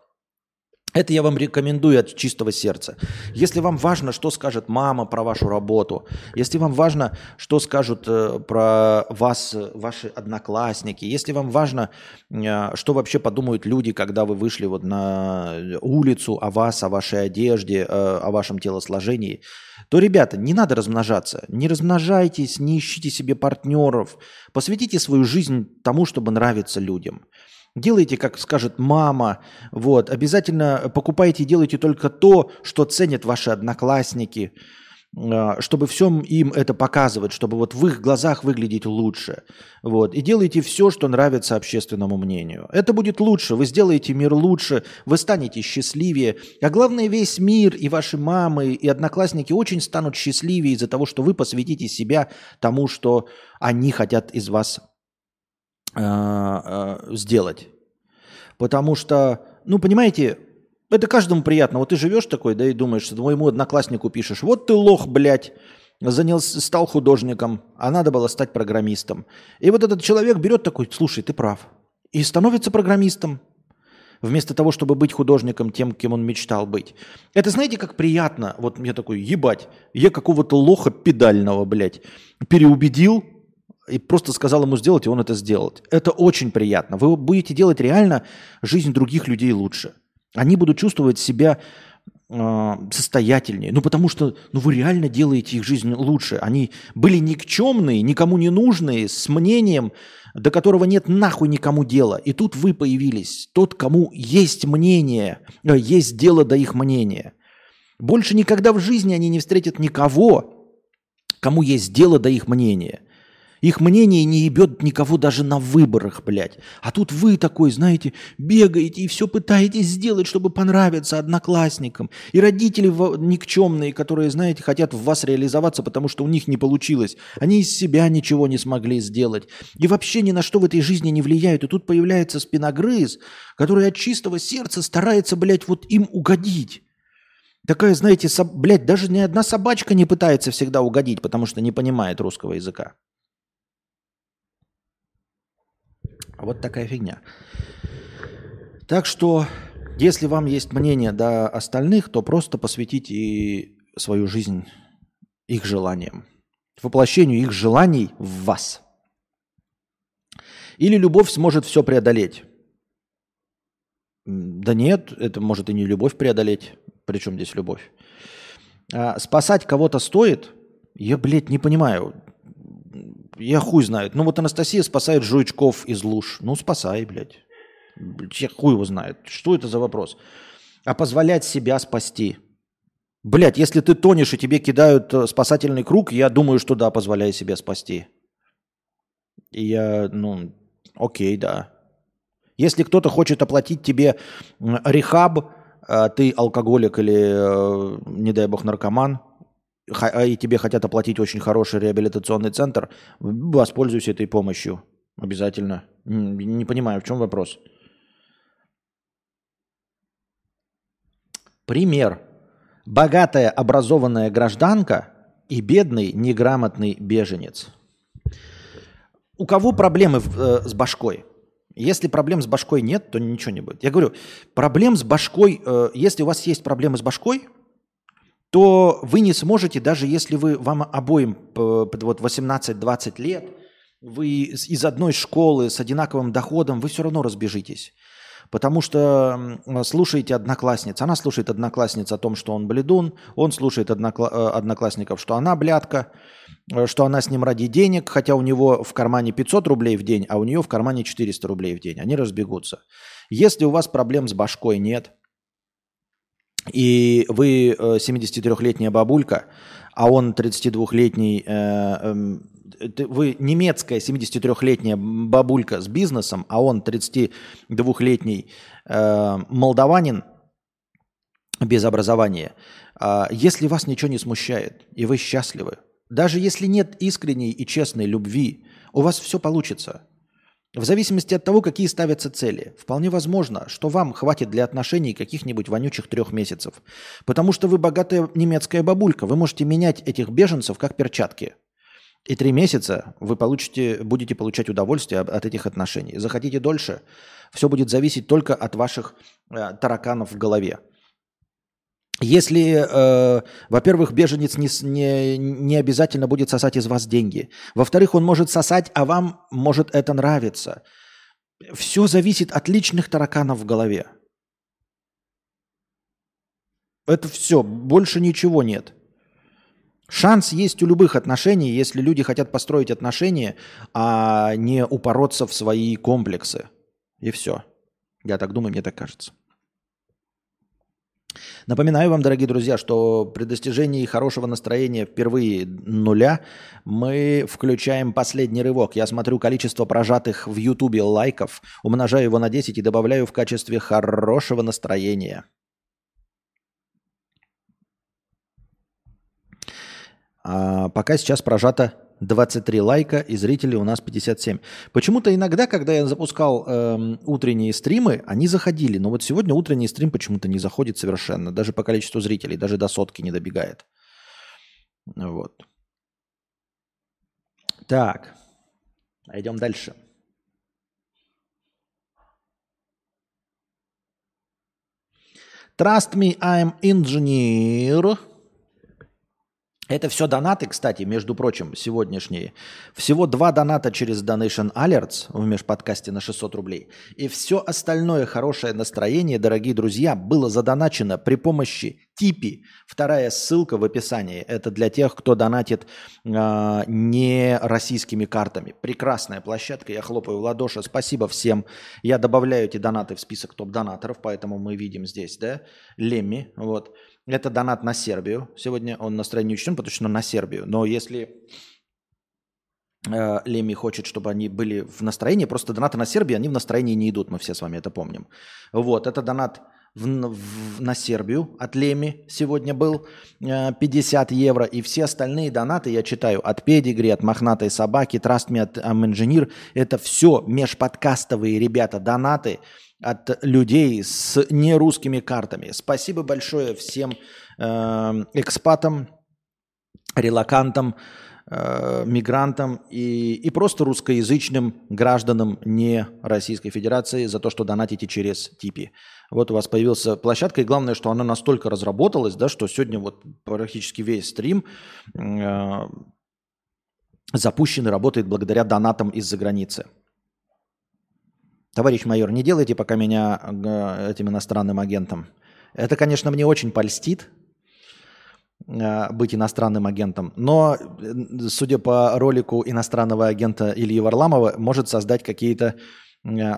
Это я вам рекомендую от чистого сердца. Если вам важно, что скажет мама про вашу работу, если вам важно, что скажут э, про вас ваши одноклассники, если вам важно, э, что вообще подумают люди, когда вы вышли вот на улицу о вас, о вашей одежде, э, о вашем телосложении, то, ребята, не надо размножаться. Не размножайтесь, не ищите себе партнеров. Посвятите свою жизнь тому, чтобы нравиться людям. Делайте, как скажет мама. Вот. Обязательно покупайте и делайте только то, что ценят ваши одноклассники, а, чтобы всем им это показывать, чтобы вот в их глазах выглядеть лучше. Вот. И делайте все, что нравится общественному мнению. Это будет лучше, вы сделаете мир лучше, вы станете счастливее. А главное, весь мир и ваши мамы, и одноклассники очень станут счастливее из-за того, что вы посвятите себя тому, что они хотят из вас сделать. Потому что, ну, понимаете, это каждому приятно. Вот ты живешь такой, да, и думаешь, что твоему однокласснику пишешь, вот ты лох, блядь, занялся, стал художником, а надо было стать программистом. И вот этот человек берет такой, слушай, ты прав, и становится программистом, вместо того, чтобы быть художником тем, кем он мечтал быть. Это знаете, как приятно, вот мне такой, ебать, я какого-то лоха педального, блядь, переубедил, и просто сказал ему сделать, и он это сделал. Это очень приятно. Вы будете делать реально жизнь других людей лучше. Они будут чувствовать себя э, состоятельнее. Ну, потому что ну, вы реально делаете их жизнь лучше. Они были никчемные, никому не нужные, с мнением, до которого нет нахуй никому дела. И тут вы появились. Тот, кому есть мнение, э, есть дело до их мнения. Больше никогда в жизни они не встретят никого, кому есть дело до их мнения. Их мнение не ебет никого даже на выборах, блядь. А тут вы такой, знаете, бегаете и все пытаетесь сделать, чтобы понравиться одноклассникам. И родители никчемные, которые, знаете, хотят в вас реализоваться, потому что у них не получилось. Они из себя ничего не смогли сделать. И вообще ни на что в этой жизни не влияют. И тут появляется спиногрыз, который от чистого сердца старается, блядь, вот им угодить. Такая, знаете, соб... блядь, даже ни одна собачка не пытается всегда угодить, потому что не понимает русского языка. Вот такая фигня. Так что, если вам есть мнение до остальных, то просто посвятите свою жизнь их желаниям, воплощению их желаний в вас. Или любовь сможет все преодолеть. Да нет, это может и не любовь преодолеть. Причем здесь любовь? А спасать кого-то стоит? Я, блядь, не понимаю. Я хуй знает. Ну вот Анастасия спасает жучков из луж. Ну спасай, блядь. Я хуй его знает. Что это за вопрос? А позволять себя спасти. Блядь, если ты тонешь и тебе кидают э, спасательный круг, я думаю, что да, позволяй себя спасти. И я, ну, окей, да. Если кто-то хочет оплатить тебе рехаб, а ты алкоголик или, э, не дай бог, наркоман, и тебе хотят оплатить очень хороший реабилитационный центр, воспользуйся этой помощью. Обязательно. Не понимаю, в чем вопрос. Пример. Богатая образованная гражданка и бедный неграмотный беженец. У кого проблемы э, с башкой? Если проблем с башкой нет, то ничего не будет. Я говорю, проблем с башкой, э, если у вас есть проблемы с башкой, то вы не сможете, даже если вы вам обоим вот 18-20 лет, вы из одной школы с одинаковым доходом, вы все равно разбежитесь. Потому что слушаете одноклассниц. Она слушает одноклассниц о том, что он бледун. Он слушает однокла- э, одноклассников, что она блядка. Э, что она с ним ради денег, хотя у него в кармане 500 рублей в день, а у нее в кармане 400 рублей в день. Они разбегутся. Если у вас проблем с башкой нет, и вы 73-летняя э, бабулька, а он 32-летний вы немецкая 73-летняя бабулька с бизнесом, а он 32-летний э, молдаванин без образования, э, если вас ничего не смущает и вы счастливы, даже если нет искренней и честной любви, у вас все получится. В зависимости от того, какие ставятся цели. Вполне возможно, что вам хватит для отношений каких-нибудь вонючих трех месяцев. Потому что вы богатая немецкая бабулька. Вы можете менять этих беженцев как перчатки – и три месяца вы получите, будете получать удовольствие от этих отношений. Захотите дольше, все будет зависеть только от ваших э, тараканов в голове. Если, э, во-первых, беженец не, не, не обязательно будет сосать из вас деньги. Во-вторых, он может сосать, а вам может это нравиться. Все зависит от личных тараканов в голове. Это все, больше ничего нет. Шанс есть у любых отношений, если люди хотят построить отношения, а не упороться в свои комплексы. И все. Я так думаю, мне так кажется. Напоминаю вам, дорогие друзья, что при достижении хорошего настроения впервые нуля мы включаем последний рывок. Я смотрю количество прожатых в Ютубе лайков, умножаю его на 10 и добавляю в качестве хорошего настроения – А пока сейчас прожато 23 лайка и зрителей у нас 57. Почему-то иногда, когда я запускал э, утренние стримы, они заходили. Но вот сегодня утренний стрим почему-то не заходит совершенно. Даже по количеству зрителей, даже до сотки не добегает. Вот. Так. Идем дальше. Trust me, I'm engineer. Это все донаты, кстати, между прочим, сегодняшние. Всего два доната через Donation Alerts в межподкасте на 600 рублей. И все остальное хорошее настроение, дорогие друзья, было задоначено при помощи Типи. Вторая ссылка в описании. Это для тех, кто донатит э, не российскими картами. Прекрасная площадка. Я хлопаю в ладоши. Спасибо всем. Я добавляю эти донаты в список топ-донаторов, поэтому мы видим здесь, да, Лемми. Вот. Это донат на Сербию. Сегодня он настроение не учтен, потому что на Сербию. Но если э, Леми хочет, чтобы они были в настроении, просто донаты на Сербию, они в настроении не идут, мы все с вами это помним. Вот, это донат в, в, на Сербию от Леми сегодня был э, 50 евро. И все остальные донаты я читаю от Педигри, от Мохнатой Собаки, Me, от Am Это все межподкастовые ребята донаты – от людей с нерусскими картами. Спасибо большое всем э, экспатам, релакантам, э, мигрантам и, и просто русскоязычным гражданам не Российской Федерации за то, что донатите через Типи. Вот у вас появилась площадка, и главное, что она настолько разработалась, да, что сегодня вот практически весь стрим э, запущен и работает благодаря донатам из-за границы. Товарищ майор, не делайте пока меня э, этим иностранным агентом. Это, конечно, мне очень польстит быть иностранным агентом, но, э, судя по ролику иностранного агента Ильи Варламова, может создать какие-то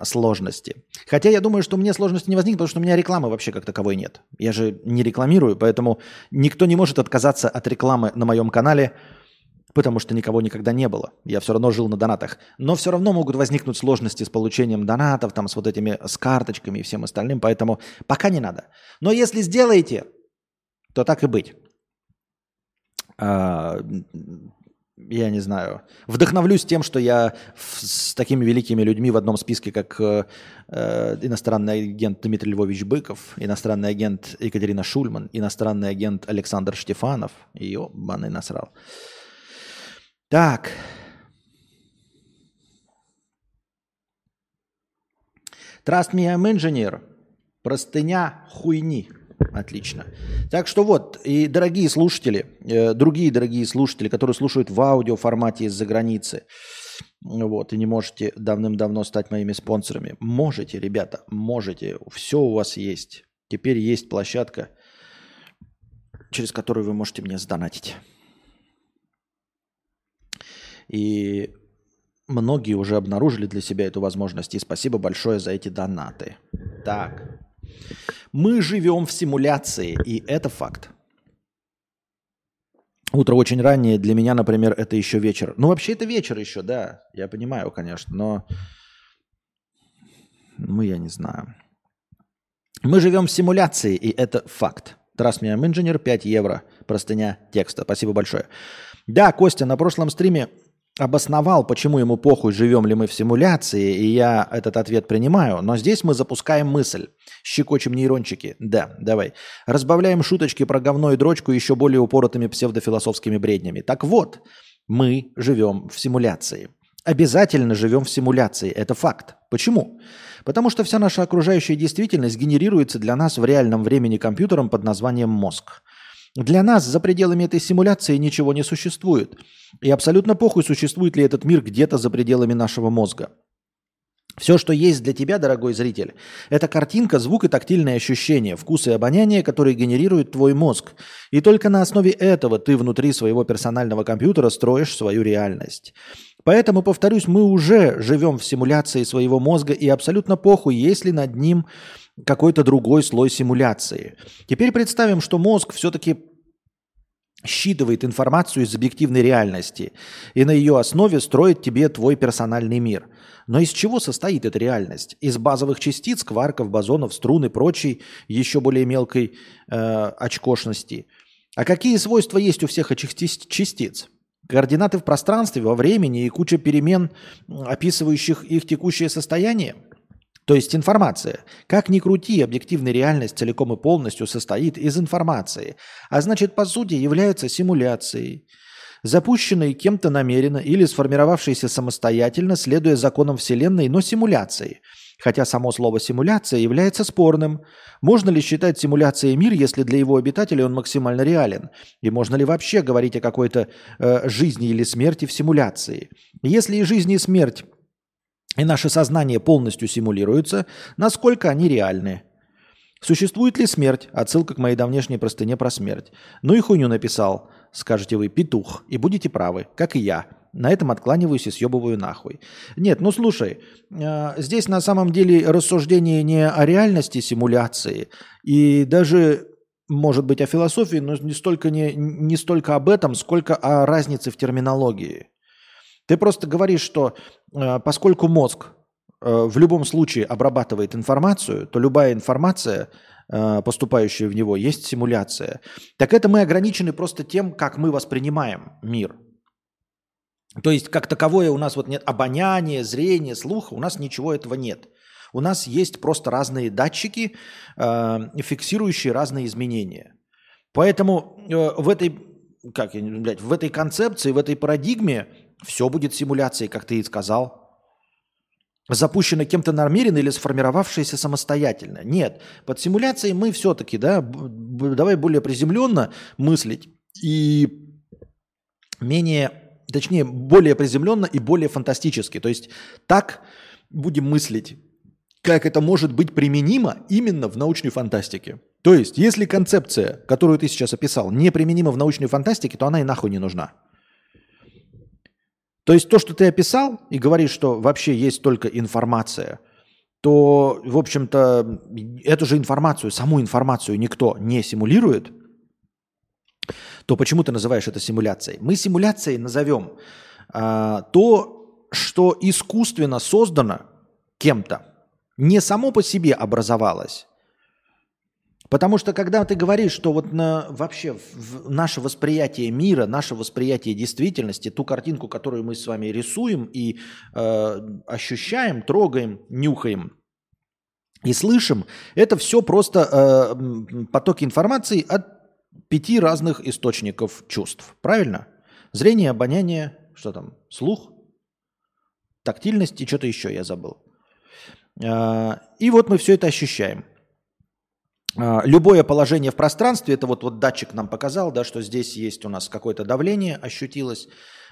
сложности. Хотя я думаю, что мне сложности не возникнет, потому что у меня рекламы вообще как таковой нет. Я же не рекламирую, поэтому никто не может отказаться от рекламы на моем канале – потому что никого никогда не было. Я все равно жил на донатах. Но все равно могут возникнуть сложности с получением донатов, там, с вот этими, с карточками и всем остальным, поэтому пока не надо. Но если сделаете, то так и быть. А, я не знаю, вдохновлюсь тем, что я с такими великими людьми в одном списке, как э, э, иностранный агент Дмитрий Львович Быков, иностранный агент Екатерина Шульман, иностранный агент Александр Штефанов. И банный насрал. Так. Trust me, I'm engineer. Простыня хуйни. Отлично. Так что вот, и дорогие слушатели, э, другие дорогие слушатели, которые слушают в аудио формате из-за границы, вот, и не можете давным-давно стать моими спонсорами. Можете, ребята, можете. Все у вас есть. Теперь есть площадка, через которую вы можете мне сдонатить. И многие уже обнаружили для себя эту возможность. И спасибо большое за эти донаты. Так. Мы живем в симуляции, и это факт. Утро очень раннее. Для меня, например, это еще вечер. Ну, вообще, это вечер еще, да. Я понимаю, конечно, но... Ну, я не знаю. Мы живем в симуляции, и это факт. Me, I'm engineer, 5 евро. Простыня текста. Спасибо большое. Да, Костя, на прошлом стриме обосновал, почему ему похуй, живем ли мы в симуляции, и я этот ответ принимаю. Но здесь мы запускаем мысль. Щекочем нейрончики. Да, давай. Разбавляем шуточки про говно и дрочку еще более упоротыми псевдофилософскими бреднями. Так вот, мы живем в симуляции. Обязательно живем в симуляции. Это факт. Почему? Потому что вся наша окружающая действительность генерируется для нас в реальном времени компьютером под названием мозг. Для нас за пределами этой симуляции ничего не существует. И абсолютно похуй, существует ли этот мир где-то за пределами нашего мозга. Все, что есть для тебя, дорогой зритель, это картинка, звук и тактильные ощущения, вкус и обоняние, которые генерирует твой мозг. И только на основе этого ты внутри своего персонального компьютера строишь свою реальность. Поэтому, повторюсь, мы уже живем в симуляции своего мозга, и абсолютно похуй, если над ним какой-то другой слой симуляции. Теперь представим, что мозг все-таки считывает информацию из объективной реальности и на ее основе строит тебе твой персональный мир. Но из чего состоит эта реальность? Из базовых частиц, кварков, бозонов, струн и прочей еще более мелкой э, очкошности. А какие свойства есть у всех этих частиц? Координаты в пространстве, во времени и куча перемен, описывающих их текущее состояние – то есть информация. Как ни крути, объективная реальность целиком и полностью состоит из информации, а значит, по сути, является симуляцией, запущенной кем-то намеренно или сформировавшейся самостоятельно, следуя законам Вселенной, но симуляцией. Хотя само слово «симуляция» является спорным. Можно ли считать симуляцией мир, если для его обитателей он максимально реален? И можно ли вообще говорить о какой-то э, жизни или смерти в симуляции? Если и жизнь, и смерть и наше сознание полностью симулируется, насколько они реальны. Существует ли смерть? Отсылка к моей давнешней простыне про смерть. Ну и хуйню написал, скажете вы, петух, и будете правы, как и я. На этом откланиваюсь и съебываю нахуй. Нет, ну слушай, э, здесь на самом деле рассуждение не о реальности симуляции, и даже, может быть, о философии, но не столько, не, не столько об этом, сколько о разнице в терминологии. Ты просто говоришь, что э, поскольку мозг э, в любом случае обрабатывает информацию, то любая информация, э, поступающая в него, есть симуляция. Так это мы ограничены просто тем, как мы воспринимаем мир. То есть как таковое у нас вот нет обоняния, зрения, слуха, у нас ничего этого нет. У нас есть просто разные датчики, фиксирующие разные изменения. Поэтому в этой, как, блядь, в этой концепции, в этой парадигме все будет симуляцией, как ты и сказал. Запущено кем-то намеренно или сформировавшееся самостоятельно. Нет, под симуляцией мы все-таки, да, давай более приземленно мыслить и менее, точнее, более приземленно и более фантастически. То есть так будем мыслить, как это может быть применимо именно в научной фантастике. То есть, если концепция, которую ты сейчас описал, не применима в научной фантастике, то она и нахуй не нужна. То есть то, что ты описал и говоришь, что вообще есть только информация, то, в общем-то, эту же информацию, саму информацию никто не симулирует, то почему ты называешь это симуляцией? Мы симуляцией назовем а, то, что искусственно создано кем-то, не само по себе образовалось, Потому что когда ты говоришь, что вот на, вообще в наше восприятие мира, наше восприятие действительности, ту картинку, которую мы с вами рисуем и э, ощущаем, трогаем, нюхаем и слышим, это все просто э, потоки информации от пяти разных источников чувств. Правильно? Зрение, обоняние, что там, слух, тактильность и что-то еще я забыл. Э, и вот мы все это ощущаем. А, любое положение в пространстве, это вот, вот датчик нам показал, да, что здесь есть у нас какое-то давление, ощутилось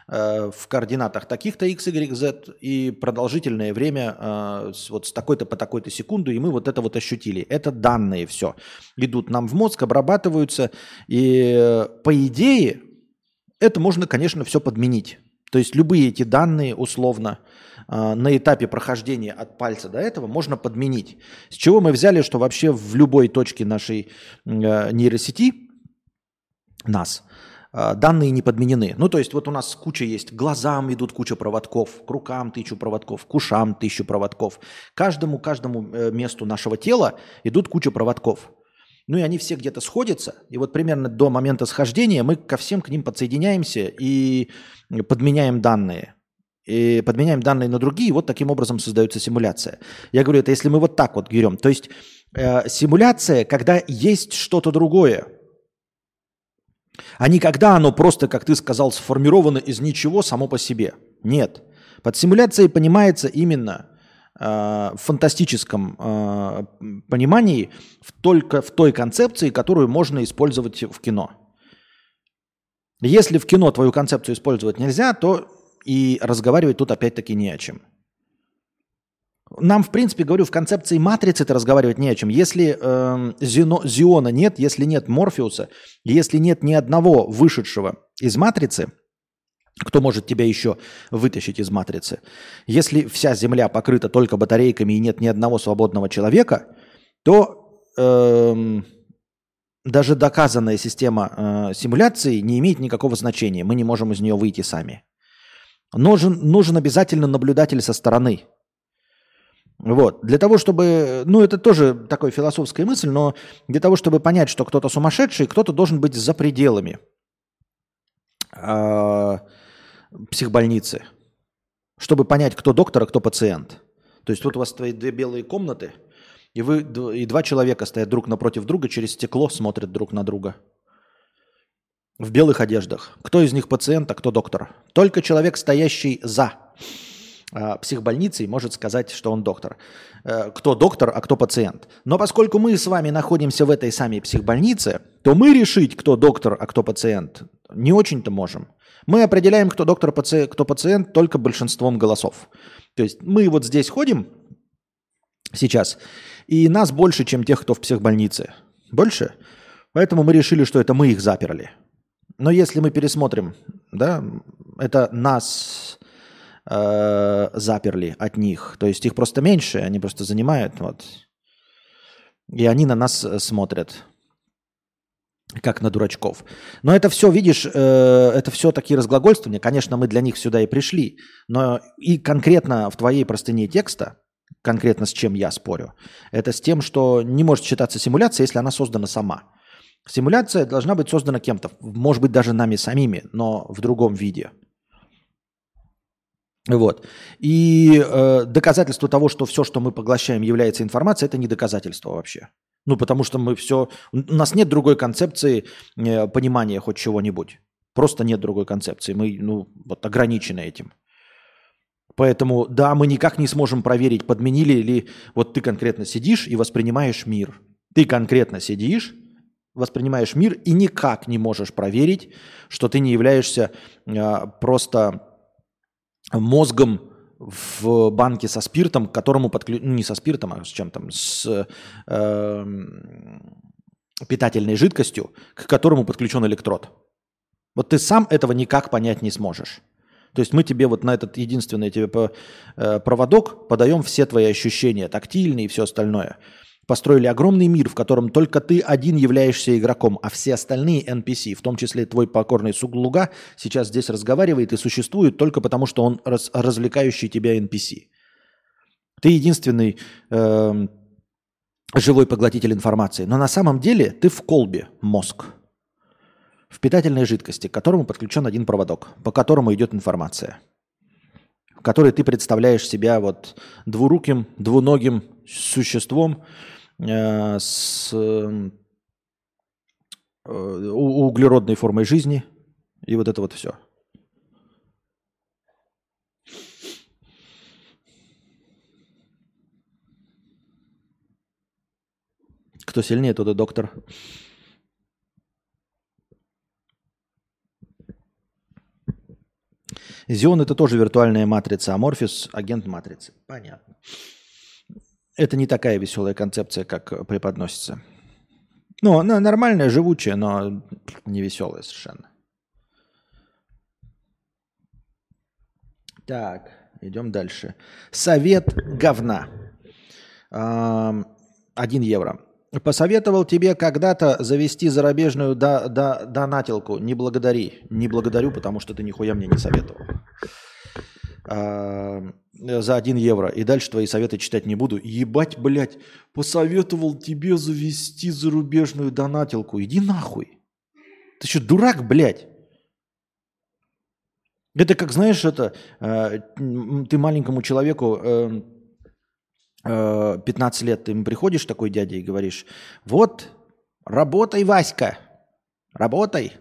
э, в координатах таких-то x, y, z и продолжительное время э, вот с такой-то по такой-то секунду, и мы вот это вот ощутили. Это данные все. Идут нам в мозг, обрабатываются, и э, по идее это можно, конечно, все подменить. То есть любые эти данные условно э, на этапе прохождения от пальца до этого можно подменить. С чего мы взяли, что вообще в любой точке нашей э, нейросети нас э, данные не подменены. Ну, то есть вот у нас куча есть, глазам идут куча проводков, к рукам тысячу проводков, к ушам тысячу проводков. Каждому, каждому э, месту нашего тела идут куча проводков. Ну и они все где-то сходятся, и вот примерно до момента схождения мы ко всем к ним подсоединяемся и подменяем данные. И подменяем данные на другие, и вот таким образом создается симуляция. Я говорю, это если мы вот так вот берем. То есть э, симуляция, когда есть что-то другое, а не когда оно просто, как ты сказал, сформировано из ничего само по себе. Нет. Под симуляцией понимается именно в фантастическом э, понимании в только в той концепции, которую можно использовать в кино. Если в кино твою концепцию использовать нельзя, то и разговаривать тут опять-таки не о чем. Нам, в принципе, говорю, в концепции матрицы это разговаривать не о чем. Если э, Зино, Зиона нет, если нет Морфеуса, если нет ни одного вышедшего из матрицы – кто может тебя еще вытащить из матрицы? Если вся Земля покрыта только батарейками и нет ни одного свободного человека, то эм, даже доказанная система э, симуляции не имеет никакого значения. Мы не можем из нее выйти сами. Нужен, нужен обязательно наблюдатель со стороны. Вот. Для того, чтобы... Ну, это тоже такая философская мысль, но для того, чтобы понять, что кто-то сумасшедший, кто-то должен быть за пределами. А, психбольницы, чтобы понять, кто доктор, а кто пациент. То есть вот у вас твои две белые комнаты, и, вы, и два человека стоят друг напротив друга, через стекло смотрят друг на друга. В белых одеждах. Кто из них пациент, а кто доктор? Только человек, стоящий за э, психбольницей, может сказать, что он доктор. Э, кто доктор, а кто пациент. Но поскольку мы с вами находимся в этой самой психбольнице, то мы решить, кто доктор, а кто пациент, не очень-то можем. Мы определяем, кто доктор, кто пациент, только большинством голосов. То есть мы вот здесь ходим сейчас, и нас больше, чем тех, кто в психбольнице. Больше. Поэтому мы решили, что это мы их заперли. Но если мы пересмотрим, да, это нас э, заперли от них. То есть их просто меньше, они просто занимают. Вот. И они на нас смотрят как на дурачков. Но это все, видишь, э, это все такие разглагольствования. Конечно, мы для них сюда и пришли. Но и конкретно в твоей простыне текста, конкретно с чем я спорю, это с тем, что не может считаться симуляция, если она создана сама. Симуляция должна быть создана кем-то, может быть, даже нами самими, но в другом виде. Вот. И э, доказательство того, что все, что мы поглощаем, является информацией, это не доказательство вообще. Ну, потому что мы все... У нас нет другой концепции э, понимания хоть чего-нибудь. Просто нет другой концепции. Мы, ну, вот ограничены этим. Поэтому, да, мы никак не сможем проверить, подменили ли... Вот ты конкретно сидишь и воспринимаешь мир. Ты конкретно сидишь, воспринимаешь мир и никак не можешь проверить, что ты не являешься э, просто мозгом в банке со спиртом, к которому подключен, ну не со спиртом, а с чем там, с э, питательной жидкостью, к которому подключен электрод. Вот ты сам этого никак понять не сможешь. То есть мы тебе вот на этот единственный тебе э, проводок подаем все твои ощущения, тактильные и все остальное построили огромный мир, в котором только ты один являешься игроком, а все остальные NPC, в том числе твой покорный Суглуга, сейчас здесь разговаривает и существует только потому, что он раз, развлекающий тебя NPC. Ты единственный э, живой поглотитель информации. Но на самом деле ты в колбе мозг, в питательной жидкости, к которому подключен один проводок, по которому идет информация в которой ты представляешь себя вот двуруким, двуногим существом, с э, углеродной формой жизни и вот это вот все. Кто сильнее, тот и доктор. Зион это тоже виртуальная матрица, а Морфис – агент матрицы. Понятно. Это не такая веселая концепция, как преподносится. Ну, она нормальная, живучая, но не веселая совершенно. Так, идем дальше. Совет говна. Один евро. Посоветовал тебе когда-то завести зарубежную до, до, донатилку. Не благодари. Не благодарю, потому что ты нихуя мне не советовал. А, за один евро. И дальше твои советы читать не буду. Ебать, блядь, посоветовал тебе завести зарубежную донатилку. Иди нахуй. Ты что, дурак, блядь? Это как, знаешь, это э, ты маленькому человеку э, 15 э, лет ты ему приходишь такой дядя и говоришь, вот, работай, Васька, работай.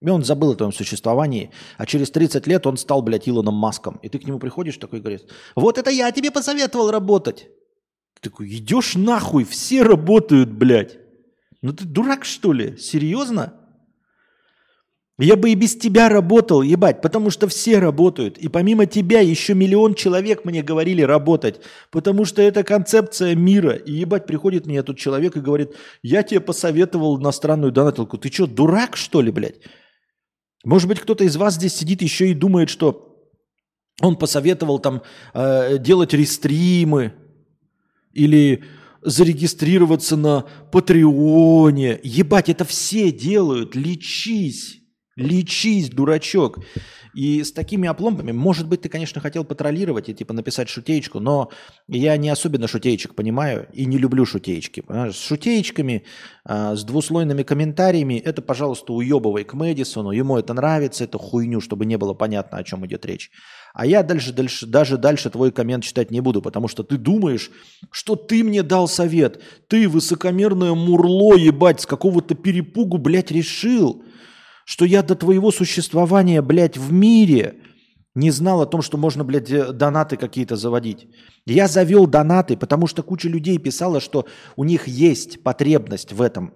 И он забыл о твоем существовании, а через 30 лет он стал, блядь, Илоном Маском. И ты к нему приходишь такой и говоришь, вот это я тебе посоветовал работать. Ты такой, идешь нахуй, все работают, блядь. Ну ты дурак, что ли? Серьезно? Я бы и без тебя работал, ебать, потому что все работают. И помимо тебя еще миллион человек мне говорили работать, потому что это концепция мира. И ебать, приходит мне тут человек и говорит, я тебе посоветовал иностранную донатилку. Ты что, дурак что ли, блядь? Может быть, кто-то из вас здесь сидит еще и думает, что он посоветовал там э, делать рестримы или зарегистрироваться на Патреоне. Ебать, это все делают, лечись. Лечись, дурачок. И с такими опломбами, может быть, ты, конечно, хотел патролировать и типа написать шутеечку, но я не особенно шутеечек понимаю и не люблю шутеечки. С шутеечками, а, с двуслойными комментариями, это, пожалуйста, уебывай к Мэдисону, ему это нравится, это хуйню, чтобы не было понятно, о чем идет речь. А я дальше, дальше, даже дальше твой коммент читать не буду, потому что ты думаешь, что ты мне дал совет. Ты, высокомерное мурло, ебать, с какого-то перепугу, блядь, решил – что я до твоего существования, блядь, в мире не знал о том, что можно, блядь, э, донаты какие-то заводить. Я завел донаты, потому что куча людей писала, что у них есть потребность в этом,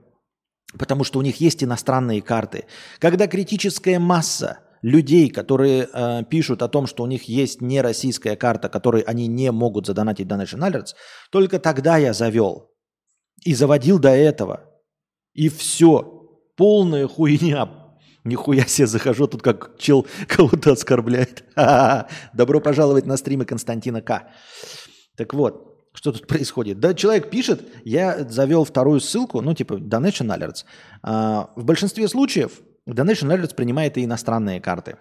потому что у них есть иностранные карты. Когда критическая масса людей, которые э, пишут о том, что у них есть не российская карта, которой они не могут задонатить Donation Alerts, только тогда я завел. И заводил до этого. И все. Полная хуйня, Нихуя себе захожу, тут как чел кого-то оскорбляет. [laughs] Добро пожаловать на стримы Константина К. Так вот, что тут происходит? Да, человек пишет, я завел вторую ссылку, ну, типа Donation Alerts. А, в большинстве случаев Donation Alerts принимает и иностранные карты.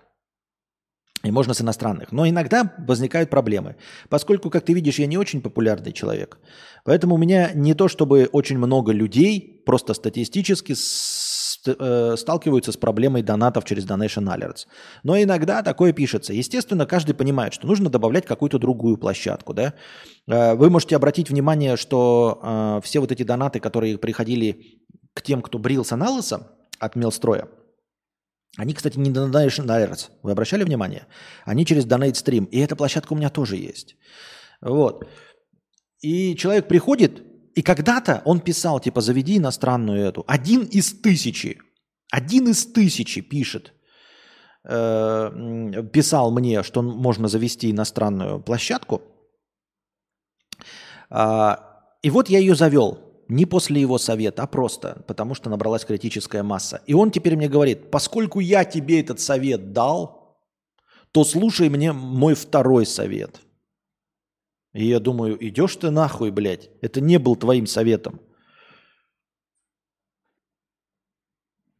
И можно с иностранных. Но иногда возникают проблемы. Поскольку, как ты видишь, я не очень популярный человек. Поэтому у меня не то чтобы очень много людей, просто статистически сталкиваются с проблемой донатов через Donation Alerts. Но иногда такое пишется. Естественно, каждый понимает, что нужно добавлять какую-то другую площадку. Да? Э, вы можете обратить внимание, что э, все вот эти донаты, которые приходили к тем, кто брился на лысо от Мелстроя, они, кстати, не Donation Alerts. Вы обращали внимание? Они через Donate Stream. И эта площадка у меня тоже есть. Вот. И человек приходит, и когда-то он писал, типа, заведи иностранную эту. Один из тысячи, один из тысячи пишет, э, писал мне, что можно завести иностранную площадку. Э, и вот я ее завел. Не после его совета, а просто потому, что набралась критическая масса. И он теперь мне говорит, поскольку я тебе этот совет дал, то слушай мне мой второй совет – и я думаю, идешь ты нахуй, блядь. Это не был твоим советом.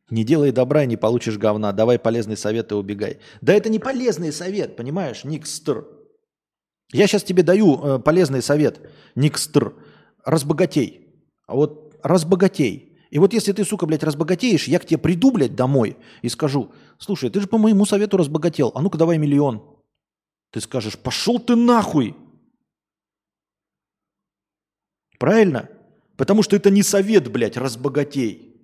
Не делай добра, не получишь говна. Давай полезный совет и убегай. Да это не полезный совет, понимаешь, Никстр. Я сейчас тебе даю э, полезный совет, Никстр. Разбогатей. А вот разбогатей. И вот если ты, сука, блядь, разбогатеешь, я к тебе приду, блядь, домой и скажу, слушай, ты же по моему совету разбогател, а ну-ка давай миллион. Ты скажешь, пошел ты нахуй. Правильно? Потому что это не совет, блядь, разбогатей.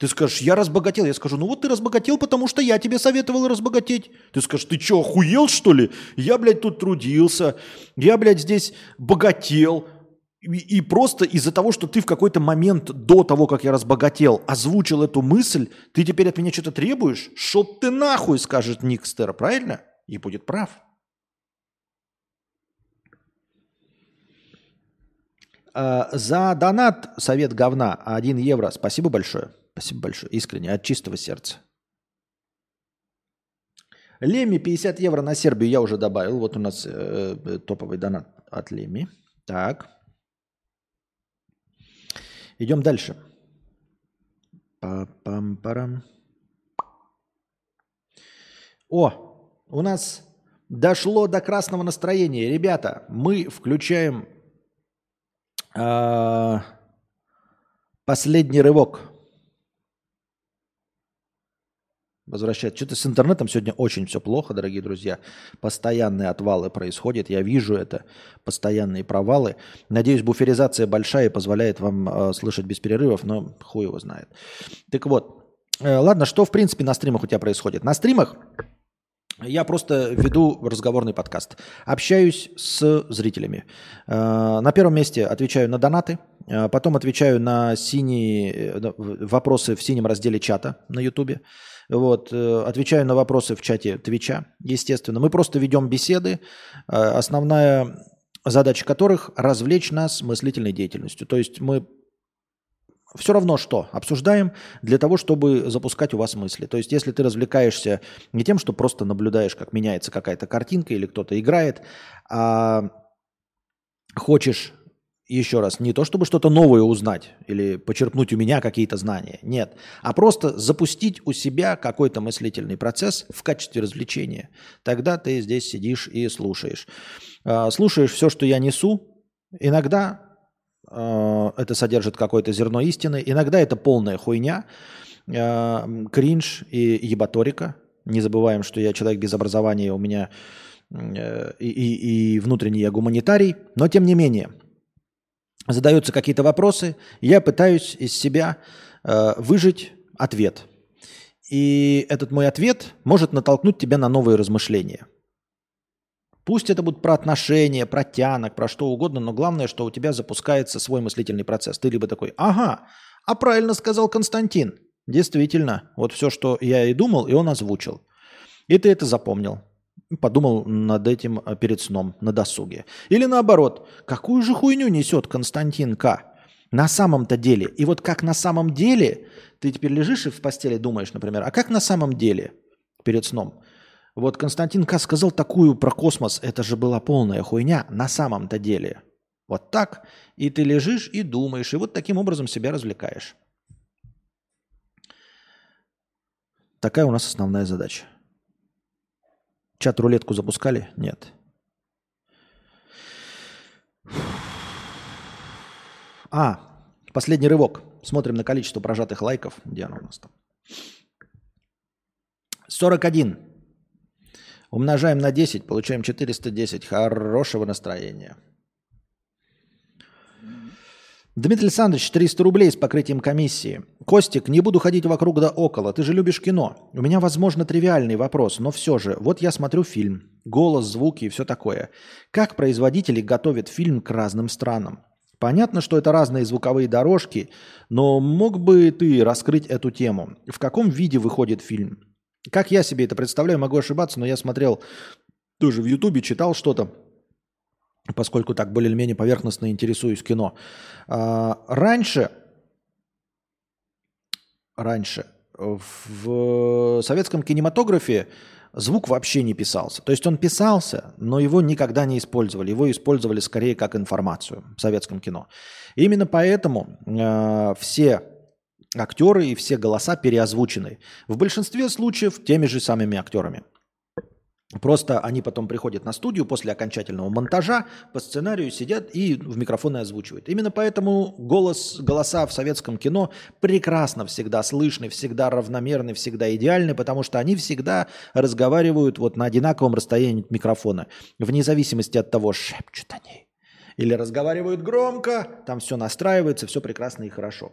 Ты скажешь, я разбогател. Я скажу, ну вот ты разбогател, потому что я тебе советовал разбогатеть. Ты скажешь, ты что, охуел, что ли? Я, блядь, тут трудился. Я, блядь, здесь богател. И, и просто из-за того, что ты в какой-то момент до того, как я разбогател, озвучил эту мысль, ты теперь от меня что-то требуешь? Шоп ты нахуй, скажет Никстер, правильно? И будет прав. За донат совет говна 1 евро. Спасибо большое. Спасибо большое. Искренне, от чистого сердца. Леми 50 евро на Сербию я уже добавил. Вот у нас э, э топовый донат от Леми. Так. Идем дальше. Па-пам-парам. О, у нас дошло до красного настроения. Ребята, мы включаем последний рывок. возвращать. Что-то с интернетом сегодня очень все плохо, дорогие друзья. Постоянные отвалы происходят. Я вижу это. Постоянные провалы. Надеюсь, буферизация большая и позволяет вам э, слышать без перерывов, но хуй его знает. Так вот. Э, ладно, что в принципе на стримах у тебя происходит? На стримах я просто веду разговорный подкаст. Общаюсь с зрителями. Э, на первом месте отвечаю на донаты. Э, потом отвечаю на синие э, вопросы в синем разделе чата на Ютубе. Вот, отвечаю на вопросы в чате Твича, естественно. Мы просто ведем беседы, основная задача которых – развлечь нас мыслительной деятельностью. То есть мы все равно что обсуждаем для того, чтобы запускать у вас мысли. То есть если ты развлекаешься не тем, что просто наблюдаешь, как меняется какая-то картинка или кто-то играет, а хочешь еще раз, не то чтобы что-то новое узнать или почерпнуть у меня какие-то знания, нет, а просто запустить у себя какой-то мыслительный процесс в качестве развлечения. Тогда ты здесь сидишь и слушаешь. А, слушаешь все, что я несу. Иногда это содержит какое-то зерно истины, иногда это полная хуйня, а, кринж и ебаторика. Не забываем, что я человек без образования, у меня э, и, и, и внутренний я гуманитарий, но тем не менее – задаются какие-то вопросы, я пытаюсь из себя э, выжить ответ. И этот мой ответ может натолкнуть тебя на новые размышления. Пусть это будет про отношения, про тянок, про что угодно, но главное, что у тебя запускается свой мыслительный процесс. Ты либо такой, ага, а правильно сказал Константин. Действительно, вот все, что я и думал, и он озвучил. И ты это запомнил подумал над этим э, перед сном, на досуге. Или наоборот, какую же хуйню несет Константин К. На самом-то деле. И вот как на самом деле, ты теперь лежишь и в постели думаешь, например, а как на самом деле перед сном? Вот Константин К. сказал такую про космос, это же была полная хуйня на самом-то деле. Вот так. И ты лежишь и думаешь, и вот таким образом себя развлекаешь. Такая у нас основная задача. Чат-рулетку запускали? Нет. А, последний рывок. Смотрим на количество прожатых лайков. Где оно у нас там? 41. Умножаем на 10, получаем 410. Хорошего настроения. Дмитрий Александрович, 300 рублей с покрытием комиссии. Костик, не буду ходить вокруг да около. Ты же любишь кино. У меня, возможно, тривиальный вопрос, но все же. Вот я смотрю фильм. Голос, звуки и все такое. Как производители готовят фильм к разным странам? Понятно, что это разные звуковые дорожки, но мог бы ты раскрыть эту тему? В каком виде выходит фильм? Как я себе это представляю, могу ошибаться, но я смотрел тоже в Ютубе, читал что-то поскольку так более-менее поверхностно интересуюсь кино. А, раньше, раньше в советском кинематографе звук вообще не писался. То есть он писался, но его никогда не использовали. Его использовали скорее как информацию в советском кино. Именно поэтому э, все актеры и все голоса переозвучены. В большинстве случаев теми же самыми актерами. Просто они потом приходят на студию после окончательного монтажа, по сценарию сидят и в микрофоны озвучивают. Именно поэтому голос, голоса в советском кино прекрасно всегда слышны, всегда равномерны, всегда идеальны, потому что они всегда разговаривают вот на одинаковом расстоянии от микрофона, вне зависимости от того, шепчут они или разговаривают громко, там все настраивается, все прекрасно и хорошо.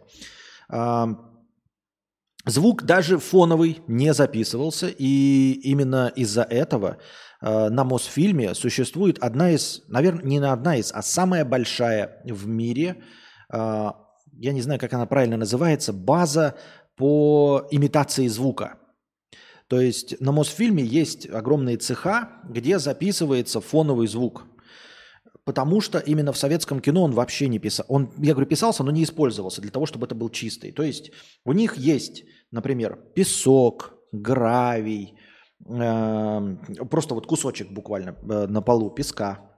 Звук даже фоновый не записывался, и именно из-за этого э, на Мосфильме существует одна из, наверное, не на одна из, а самая большая в мире, э, я не знаю, как она правильно называется, база по имитации звука. То есть на Мосфильме есть огромные цеха, где записывается фоновый звук. Потому что именно в советском кино он вообще не писал. Он, я говорю, писался, но не использовался для того, чтобы это был чистый. То есть у них есть, например, песок, гравий, э, просто вот кусочек буквально э, на полу песка,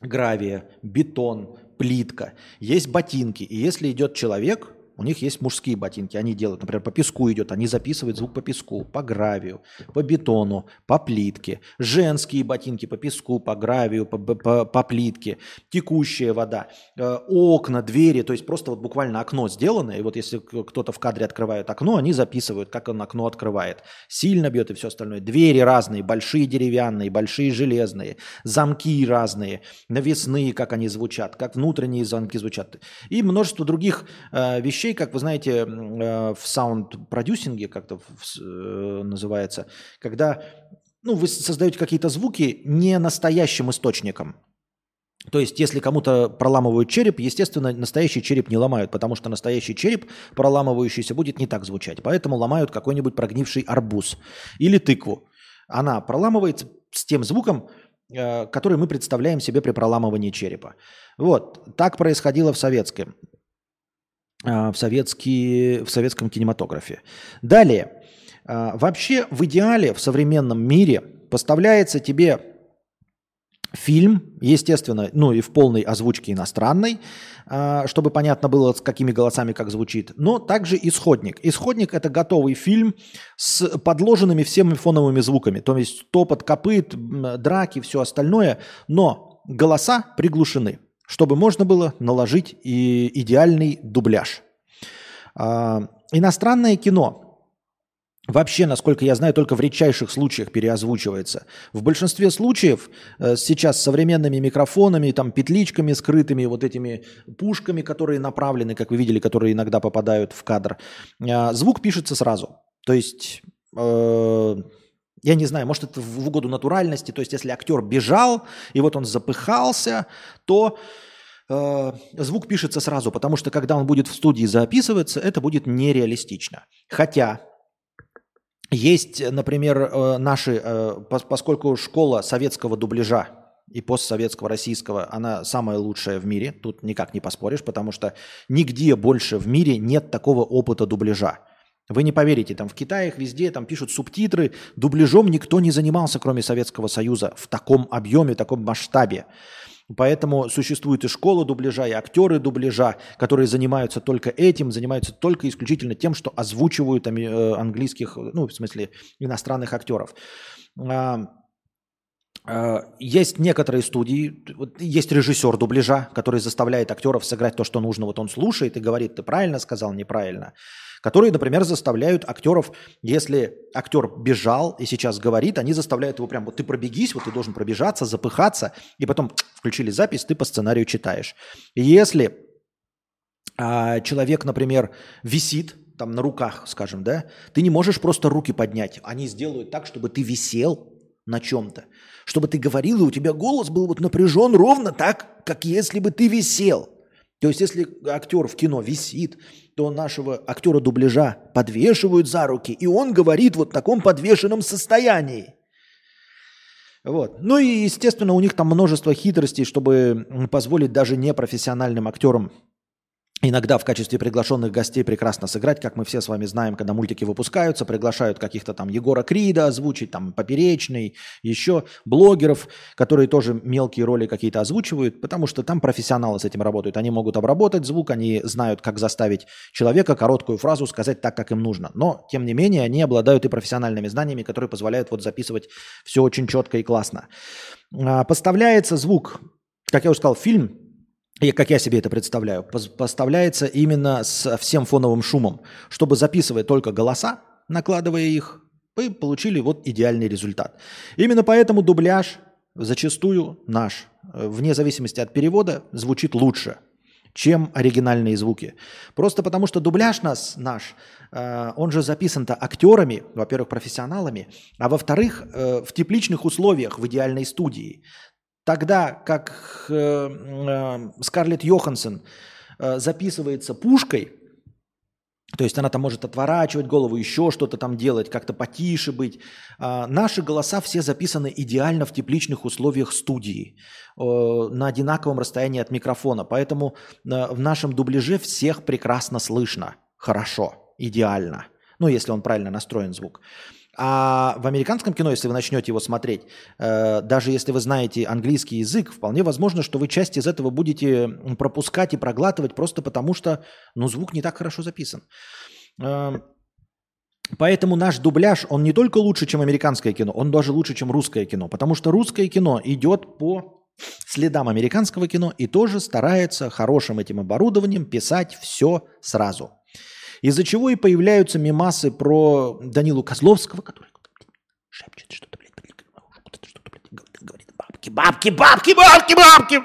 гравия, бетон, плитка. Есть ботинки. И если идет человек, у них есть мужские ботинки, они делают, например, по песку идет, они записывают звук по песку, по гравию, по бетону, по плитке. Женские ботинки по песку, по гравию, по, по, по плитке. Текущая вода, э, окна, двери, то есть просто вот буквально окно сделано, и вот если кто-то в кадре открывает окно, они записывают, как он окно открывает. Сильно бьет и все остальное. Двери разные, большие деревянные, большие железные, замки разные, навесные, как они звучат, как внутренние замки звучат. И множество других э, вещей, вещей, как вы знаете, э, в саунд-продюсинге как-то э, называется, когда ну, вы создаете какие-то звуки не настоящим источником. То есть, если кому-то проламывают череп, естественно, настоящий череп не ломают, потому что настоящий череп, проламывающийся, будет не так звучать. Поэтому ломают какой-нибудь прогнивший арбуз или тыкву. Она проламывается с тем звуком, э, который мы представляем себе при проламывании черепа. Вот, так происходило в советском. А, в, советский, в советском кинематографе. Далее. А, вообще в идеале в современном мире поставляется тебе фильм, естественно, ну и в полной озвучке иностранной, а, чтобы понятно было, с какими голосами как звучит, но также исходник. Исходник – это готовый фильм с подложенными всеми фоновыми звуками, то есть топот копыт, драки, все остальное, но голоса приглушены чтобы можно было наложить и идеальный дубляж. А, иностранное кино вообще, насколько я знаю, только в редчайших случаях переозвучивается. В большинстве случаев э, сейчас с современными микрофонами, там, петличками скрытыми, вот этими пушками, которые направлены, как вы видели, которые иногда попадают в кадр, э, звук пишется сразу. То есть... Э, я не знаю, может это в угоду натуральности, то есть если актер бежал, и вот он запыхался, то э, звук пишется сразу, потому что когда он будет в студии записываться, это будет нереалистично. Хотя есть, например, э, наши, э, поскольку школа советского дубляжа и постсоветского российского, она самая лучшая в мире, тут никак не поспоришь, потому что нигде больше в мире нет такого опыта дубляжа. Вы не поверите, там в Китае их везде там пишут субтитры, дубляжом никто не занимался, кроме Советского Союза, в таком объеме, в таком масштабе. Поэтому существует и школа дубляжа, и актеры дубляжа, которые занимаются только этим, занимаются только исключительно тем, что озвучивают э, английских, ну, в смысле, иностранных актеров. А, есть некоторые студии, есть режиссер дубляжа, который заставляет актеров сыграть то, что нужно. Вот он слушает и говорит, ты правильно сказал, неправильно которые, например, заставляют актеров, если актер бежал и сейчас говорит, они заставляют его прям, вот ты пробегись, вот ты должен пробежаться, запыхаться, и потом включили запись, ты по сценарию читаешь. если а, человек, например, висит, там на руках, скажем, да, ты не можешь просто руки поднять. Они сделают так, чтобы ты висел на чем-то. Чтобы ты говорил, и у тебя голос был вот напряжен ровно так, как если бы ты висел. То есть, если актер в кино висит, то нашего актера дубляжа подвешивают за руки, и он говорит вот в таком подвешенном состоянии. Вот. Ну и, естественно, у них там множество хитростей, чтобы позволить даже непрофессиональным актерам иногда в качестве приглашенных гостей прекрасно сыграть, как мы все с вами знаем, когда мультики выпускаются, приглашают каких-то там Егора Крида озвучить, там Поперечный, еще блогеров, которые тоже мелкие роли какие-то озвучивают, потому что там профессионалы с этим работают. Они могут обработать звук, они знают, как заставить человека короткую фразу сказать так, как им нужно. Но, тем не менее, они обладают и профессиональными знаниями, которые позволяют вот записывать все очень четко и классно. А, поставляется звук, как я уже сказал, фильм и как я себе это представляю, поставляется именно с всем фоновым шумом, чтобы записывая только голоса, накладывая их, вы получили вот идеальный результат. Именно поэтому дубляж зачастую наш, э, вне зависимости от перевода, звучит лучше. чем оригинальные звуки. Просто потому, что дубляж нас, наш, э, он же записан-то актерами, во-первых, профессионалами, а во-вторых, э, в тепличных условиях в идеальной студии. Тогда как э, э, Скарлетт Йоханссон э, записывается пушкой, то есть она там может отворачивать голову, еще что-то там делать, как-то потише быть. А, наши голоса все записаны идеально в тепличных условиях студии, на одинаковом расстоянии от микрофона. Поэтому в нашем дубляже всех прекрасно слышно, хорошо, идеально. Ну, если он правильно настроен звук. А в американском кино, если вы начнете его смотреть, э, даже если вы знаете английский язык, вполне возможно, что вы часть из этого будете пропускать и проглатывать просто потому, что ну, звук не так хорошо записан. Э, поэтому наш дубляж, он не только лучше, чем американское кино, он даже лучше, чем русское кино. Потому что русское кино идет по следам американского кино и тоже старается хорошим этим оборудованием писать все сразу – из-за чего и появляются мемасы про Данилу Козловского, который шепчет что-то, блядь, что-то, блядь, говорит, бабки, бабки, бабки, бабки, бабки.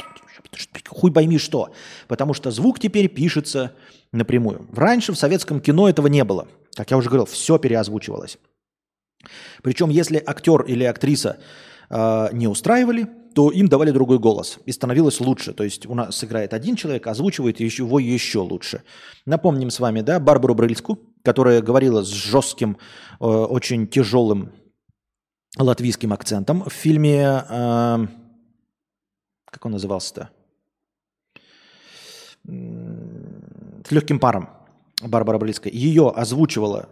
Хуй пойми что. Потому что звук теперь пишется напрямую. Раньше в советском кино этого не было. Как я уже говорил, все переозвучивалось. Причем, если актер или актриса э, не устраивали, то им давали другой голос. И становилось лучше. То есть у нас играет один человек, озвучивает его еще лучше. Напомним с вами, да, Барбару Брыльску, которая говорила с жестким, э, очень тяжелым латвийским акцентом в фильме... Э, как он назывался-то? С легким паром. Барбара Брыльская. Ее озвучивала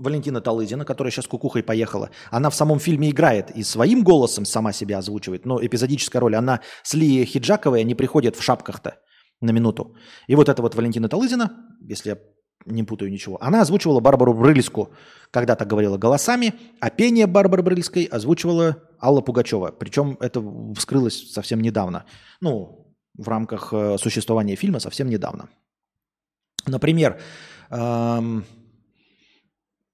Валентина Талызина, которая сейчас кукухой поехала, она в самом фильме играет и своим голосом сама себя озвучивает, но эпизодическая роль, она с Ли Хиджаковой, они приходят в шапках-то на минуту. И вот эта вот Валентина Талызина, если я не путаю ничего, она озвучивала Барбару Брыльску, когда-то говорила голосами, а пение Барбары Брыльской озвучивала Алла Пугачева. Причем это вскрылось совсем недавно. Ну, в рамках э, существования фильма совсем недавно. Например, эм,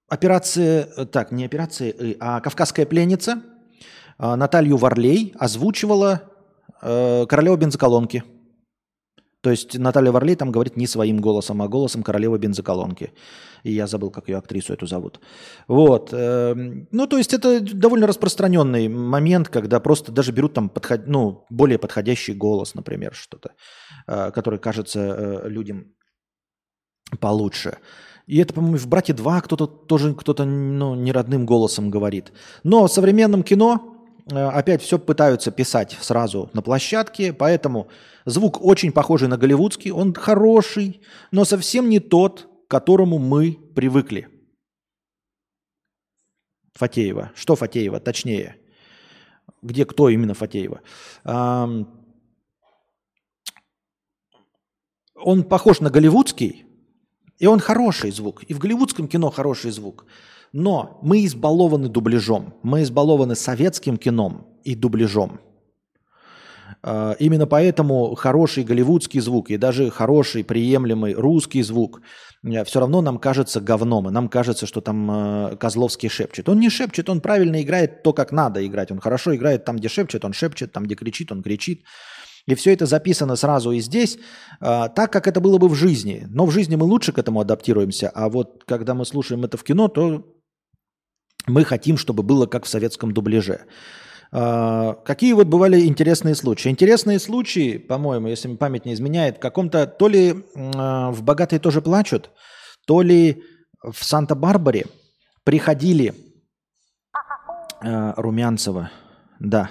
операция, э, так, не операция, э, а «Кавказская пленница» э, Наталью Варлей озвучивала королева бензоколонки. То есть Наталья Варлей там говорит не своим голосом, а голосом королевы бензоколонки. И я забыл, как ее актрису эту зовут. Вот. Ну, то есть это довольно распространенный момент, когда просто даже берут там подход... ну, более подходящий голос, например, что-то, который кажется людям получше. И это, по-моему, в «Брате 2» кто-то тоже кто-то ну, неродным голосом говорит. Но в современном кино э, опять все пытаются писать сразу на площадке, поэтому звук очень похожий на голливудский, он хороший, но совсем не тот, к которому мы привыкли. Фатеева. Что Фатеева? Точнее. Где кто именно Фатеева? Он похож на голливудский, и он хороший звук. И в голливудском кино хороший звук. Но мы избалованы дубляжом. Мы избалованы советским кином и дубляжом. А, именно поэтому хороший голливудский звук и даже хороший, приемлемый русский звук э, все равно нам кажется говном. И нам кажется, что там э, Козловский шепчет. Он не шепчет, он правильно играет то, как надо играть. Он хорошо играет там, где шепчет, он шепчет, там, где кричит, он кричит. И все это записано сразу и здесь, а, так, как это было бы в жизни. Но в жизни мы лучше к этому адаптируемся, а вот когда мы слушаем это в кино, то мы хотим, чтобы было как в советском дубляже. А, какие вот бывали интересные случаи? Интересные случаи, по-моему, если память не изменяет, в каком-то то ли а, в «Богатые тоже плачут», то ли в Санта-Барбаре приходили Румянцева, да,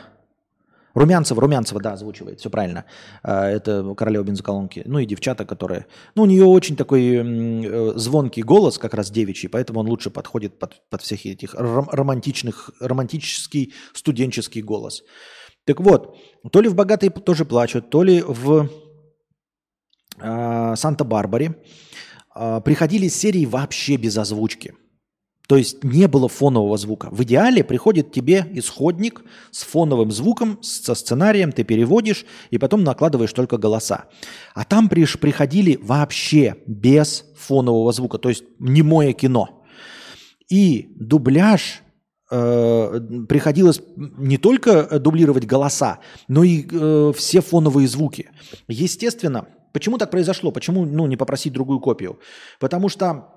Румянцева, Румянцева, да, озвучивает, все правильно. А, это королева бензоколонки. Ну и девчата, которые... Ну, у нее очень такой э, звонкий голос, как раз девичий, поэтому он лучше подходит под, под всех этих романтичных, романтический студенческий голос. Так вот, то ли в «Богатые тоже плачут», то ли в э, «Санта-Барбаре» э, приходили серии вообще без озвучки – то есть не было фонового звука. В идеале приходит тебе исходник с фоновым звуком, со сценарием, ты переводишь и потом накладываешь только голоса. А там приш, приходили вообще без фонового звука, то есть немое кино. И дубляж э, приходилось не только дублировать голоса, но и э, все фоновые звуки. Естественно, Почему так произошло? Почему ну, не попросить другую копию? Потому что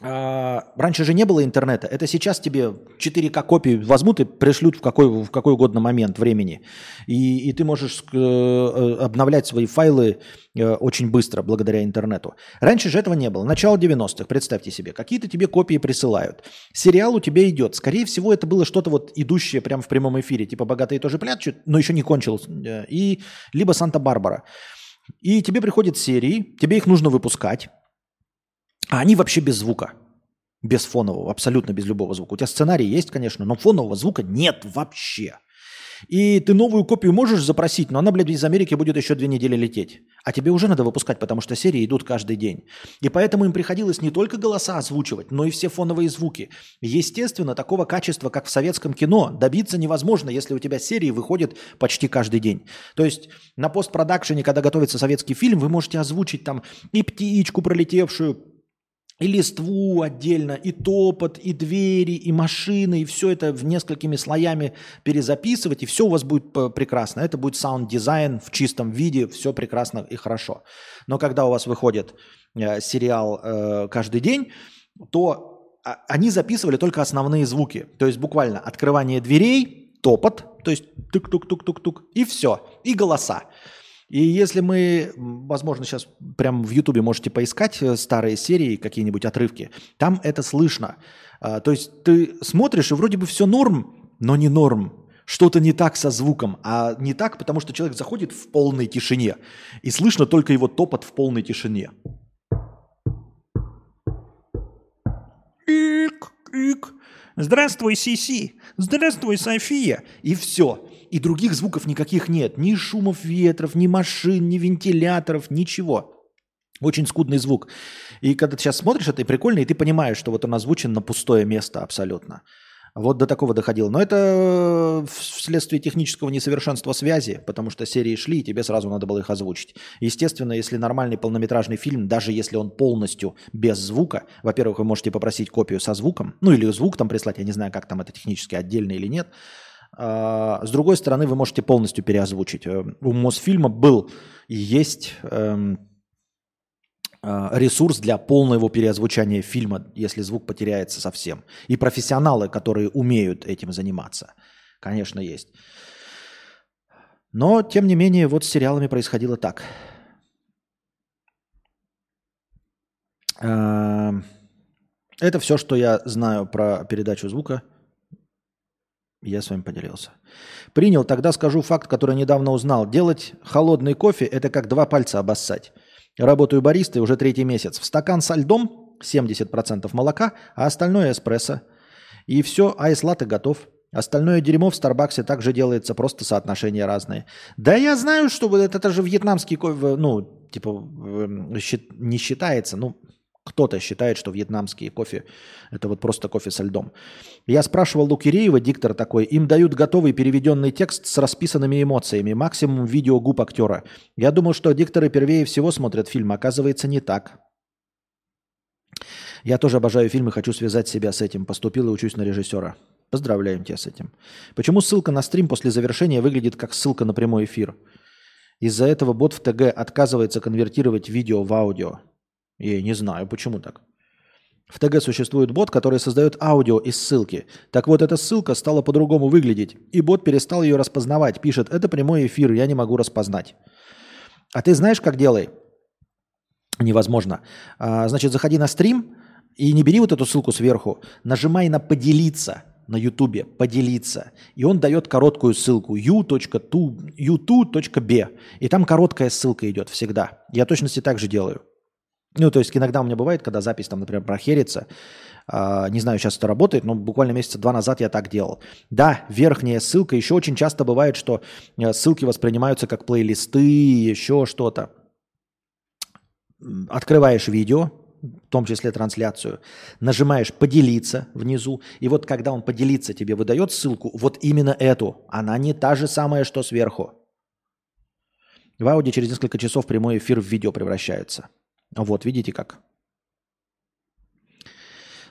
а, раньше же не было интернета. Это сейчас тебе 4К копии возьмут и пришлют в какой, в какой угодно момент времени. И, и ты можешь э, э, обновлять свои файлы э, очень быстро благодаря интернету. Раньше же этого не было. Начало 90-х, представьте себе. Какие-то тебе копии присылают. Сериал у тебя идет. Скорее всего, это было что-то вот идущее прямо в прямом эфире. Типа «Богатые тоже плачут», но еще не кончилось. И либо «Санта-Барбара». И тебе приходят серии, тебе их нужно выпускать. А они вообще без звука. Без фонового, абсолютно без любого звука. У тебя сценарий есть, конечно, но фонового звука нет вообще. И ты новую копию можешь запросить, но она, блядь, из Америки будет еще две недели лететь. А тебе уже надо выпускать, потому что серии идут каждый день. И поэтому им приходилось не только голоса озвучивать, но и все фоновые звуки. Естественно, такого качества, как в советском кино, добиться невозможно, если у тебя серии выходят почти каждый день. То есть на постпродакшене, когда готовится советский фильм, вы можете озвучить там и птичку пролетевшую, и листву отдельно, и топот, и двери, и машины, и все это в несколькими слоями перезаписывать, и все у вас будет прекрасно. Это будет саунд-дизайн в чистом виде, все прекрасно и хорошо. Но когда у вас выходит э, сериал э, каждый день, то а, они записывали только основные звуки. То есть буквально открывание дверей, топот, то есть тук-тук-тук-тук-тук, и все, и голоса. И если мы, возможно, сейчас прям в Ютубе можете поискать э, старые серии, какие-нибудь отрывки, там это слышно. А, то есть ты смотришь, и вроде бы все норм, но не норм. Что-то не так со звуком, а не так, потому что человек заходит в полной тишине, и слышно только его топот в полной тишине. Ик, ик. Здравствуй, Сиси. Здравствуй, София. И все. И других звуков никаких нет. Ни шумов ветров, ни машин, ни вентиляторов, ничего. Очень скудный звук. И когда ты сейчас смотришь это, и прикольно, и ты понимаешь, что вот он озвучен на пустое место абсолютно. Вот до такого доходило. Но это вследствие технического несовершенства связи, потому что серии шли, и тебе сразу надо было их озвучить. Естественно, если нормальный полнометражный фильм, даже если он полностью без звука, во-первых, вы можете попросить копию со звуком, ну или звук там прислать, я не знаю, как там это технически отдельно или нет, с другой стороны, вы можете полностью переозвучить. Э, у Мосфильма был и есть эм, а, ресурс для полного переозвучания фильма, если звук потеряется совсем. И профессионалы, которые умеют этим заниматься, конечно, есть. Но, тем не менее, вот с сериалами происходило так. Эм, это все, что я знаю про передачу звука – я с вами поделился. Принял, тогда скажу факт, который недавно узнал. Делать холодный кофе – это как два пальца обоссать. Работаю баристой уже третий месяц. В стакан со льдом 70% молока, а остальное эспрессо. И все, айс-латте готов. Остальное дерьмо в Старбаксе также делается, просто соотношения разные. Да я знаю, что это, это же вьетнамский кофе, ну, типа, не считается, ну, кто-то считает, что вьетнамский кофе – это вот просто кофе со льдом. Я спрашивал Лукиреева, диктор такой, им дают готовый переведенный текст с расписанными эмоциями, максимум видео губ актера. Я думал, что дикторы первее всего смотрят фильм, оказывается, не так. Я тоже обожаю фильмы, хочу связать себя с этим. Поступил и учусь на режиссера. Поздравляем тебя с этим. Почему ссылка на стрим после завершения выглядит как ссылка на прямой эфир? Из-за этого бот в ТГ отказывается конвертировать видео в аудио. Я не знаю, почему так. В ТГ существует бот, который создает аудио из ссылки. Так вот, эта ссылка стала по-другому выглядеть, и бот перестал ее распознавать. Пишет, это прямой эфир, я не могу распознать. А ты знаешь, как делай? Невозможно. А, значит, заходи на стрим и не бери вот эту ссылку сверху. Нажимай на «Поделиться» на Ютубе, «Поделиться». И он дает короткую ссылку u.tu.b. И там короткая ссылка идет всегда. Я точности так же делаю. Ну, то есть иногда у меня бывает, когда запись, там, например, прохерится, э, не знаю, сейчас это работает, но буквально месяца два назад я так делал. Да, верхняя ссылка, еще очень часто бывает, что э, ссылки воспринимаются как плейлисты, еще что-то. Открываешь видео, в том числе трансляцию, нажимаешь «Поделиться» внизу, и вот когда он «Поделиться» тебе выдает ссылку, вот именно эту, она не та же самая, что сверху. В аудио через несколько часов прямой эфир в видео превращается. Вот, видите как.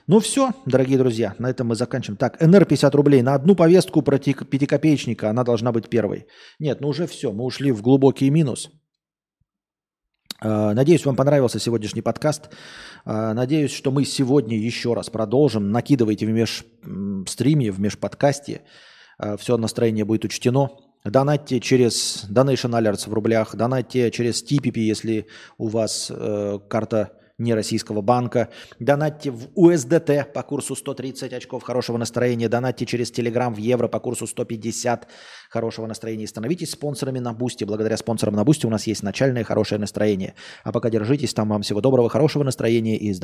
Ну все, дорогие друзья, на этом мы заканчиваем. Так, НР 50 рублей на одну повестку про пятикопеечника, она должна быть первой. Нет, ну уже все, мы ушли в глубокий минус. Э, надеюсь, вам понравился сегодняшний подкаст. Э, надеюсь, что мы сегодня еще раз продолжим. Накидывайте в межстриме, в межподкасте. Э, Все настроение будет учтено. Донатьте через Donation Alerts в рублях, донатьте через TPP, если у вас э, карта не российского банка. Донатьте в USDT по курсу 130 очков хорошего настроения. Донатьте через Telegram в евро по курсу 150 хорошего настроения. И становитесь спонсорами на Бусти. Благодаря спонсорам на Бусти у нас есть начальное хорошее настроение. А пока держитесь там. Вам всего доброго, хорошего настроения и здоровья.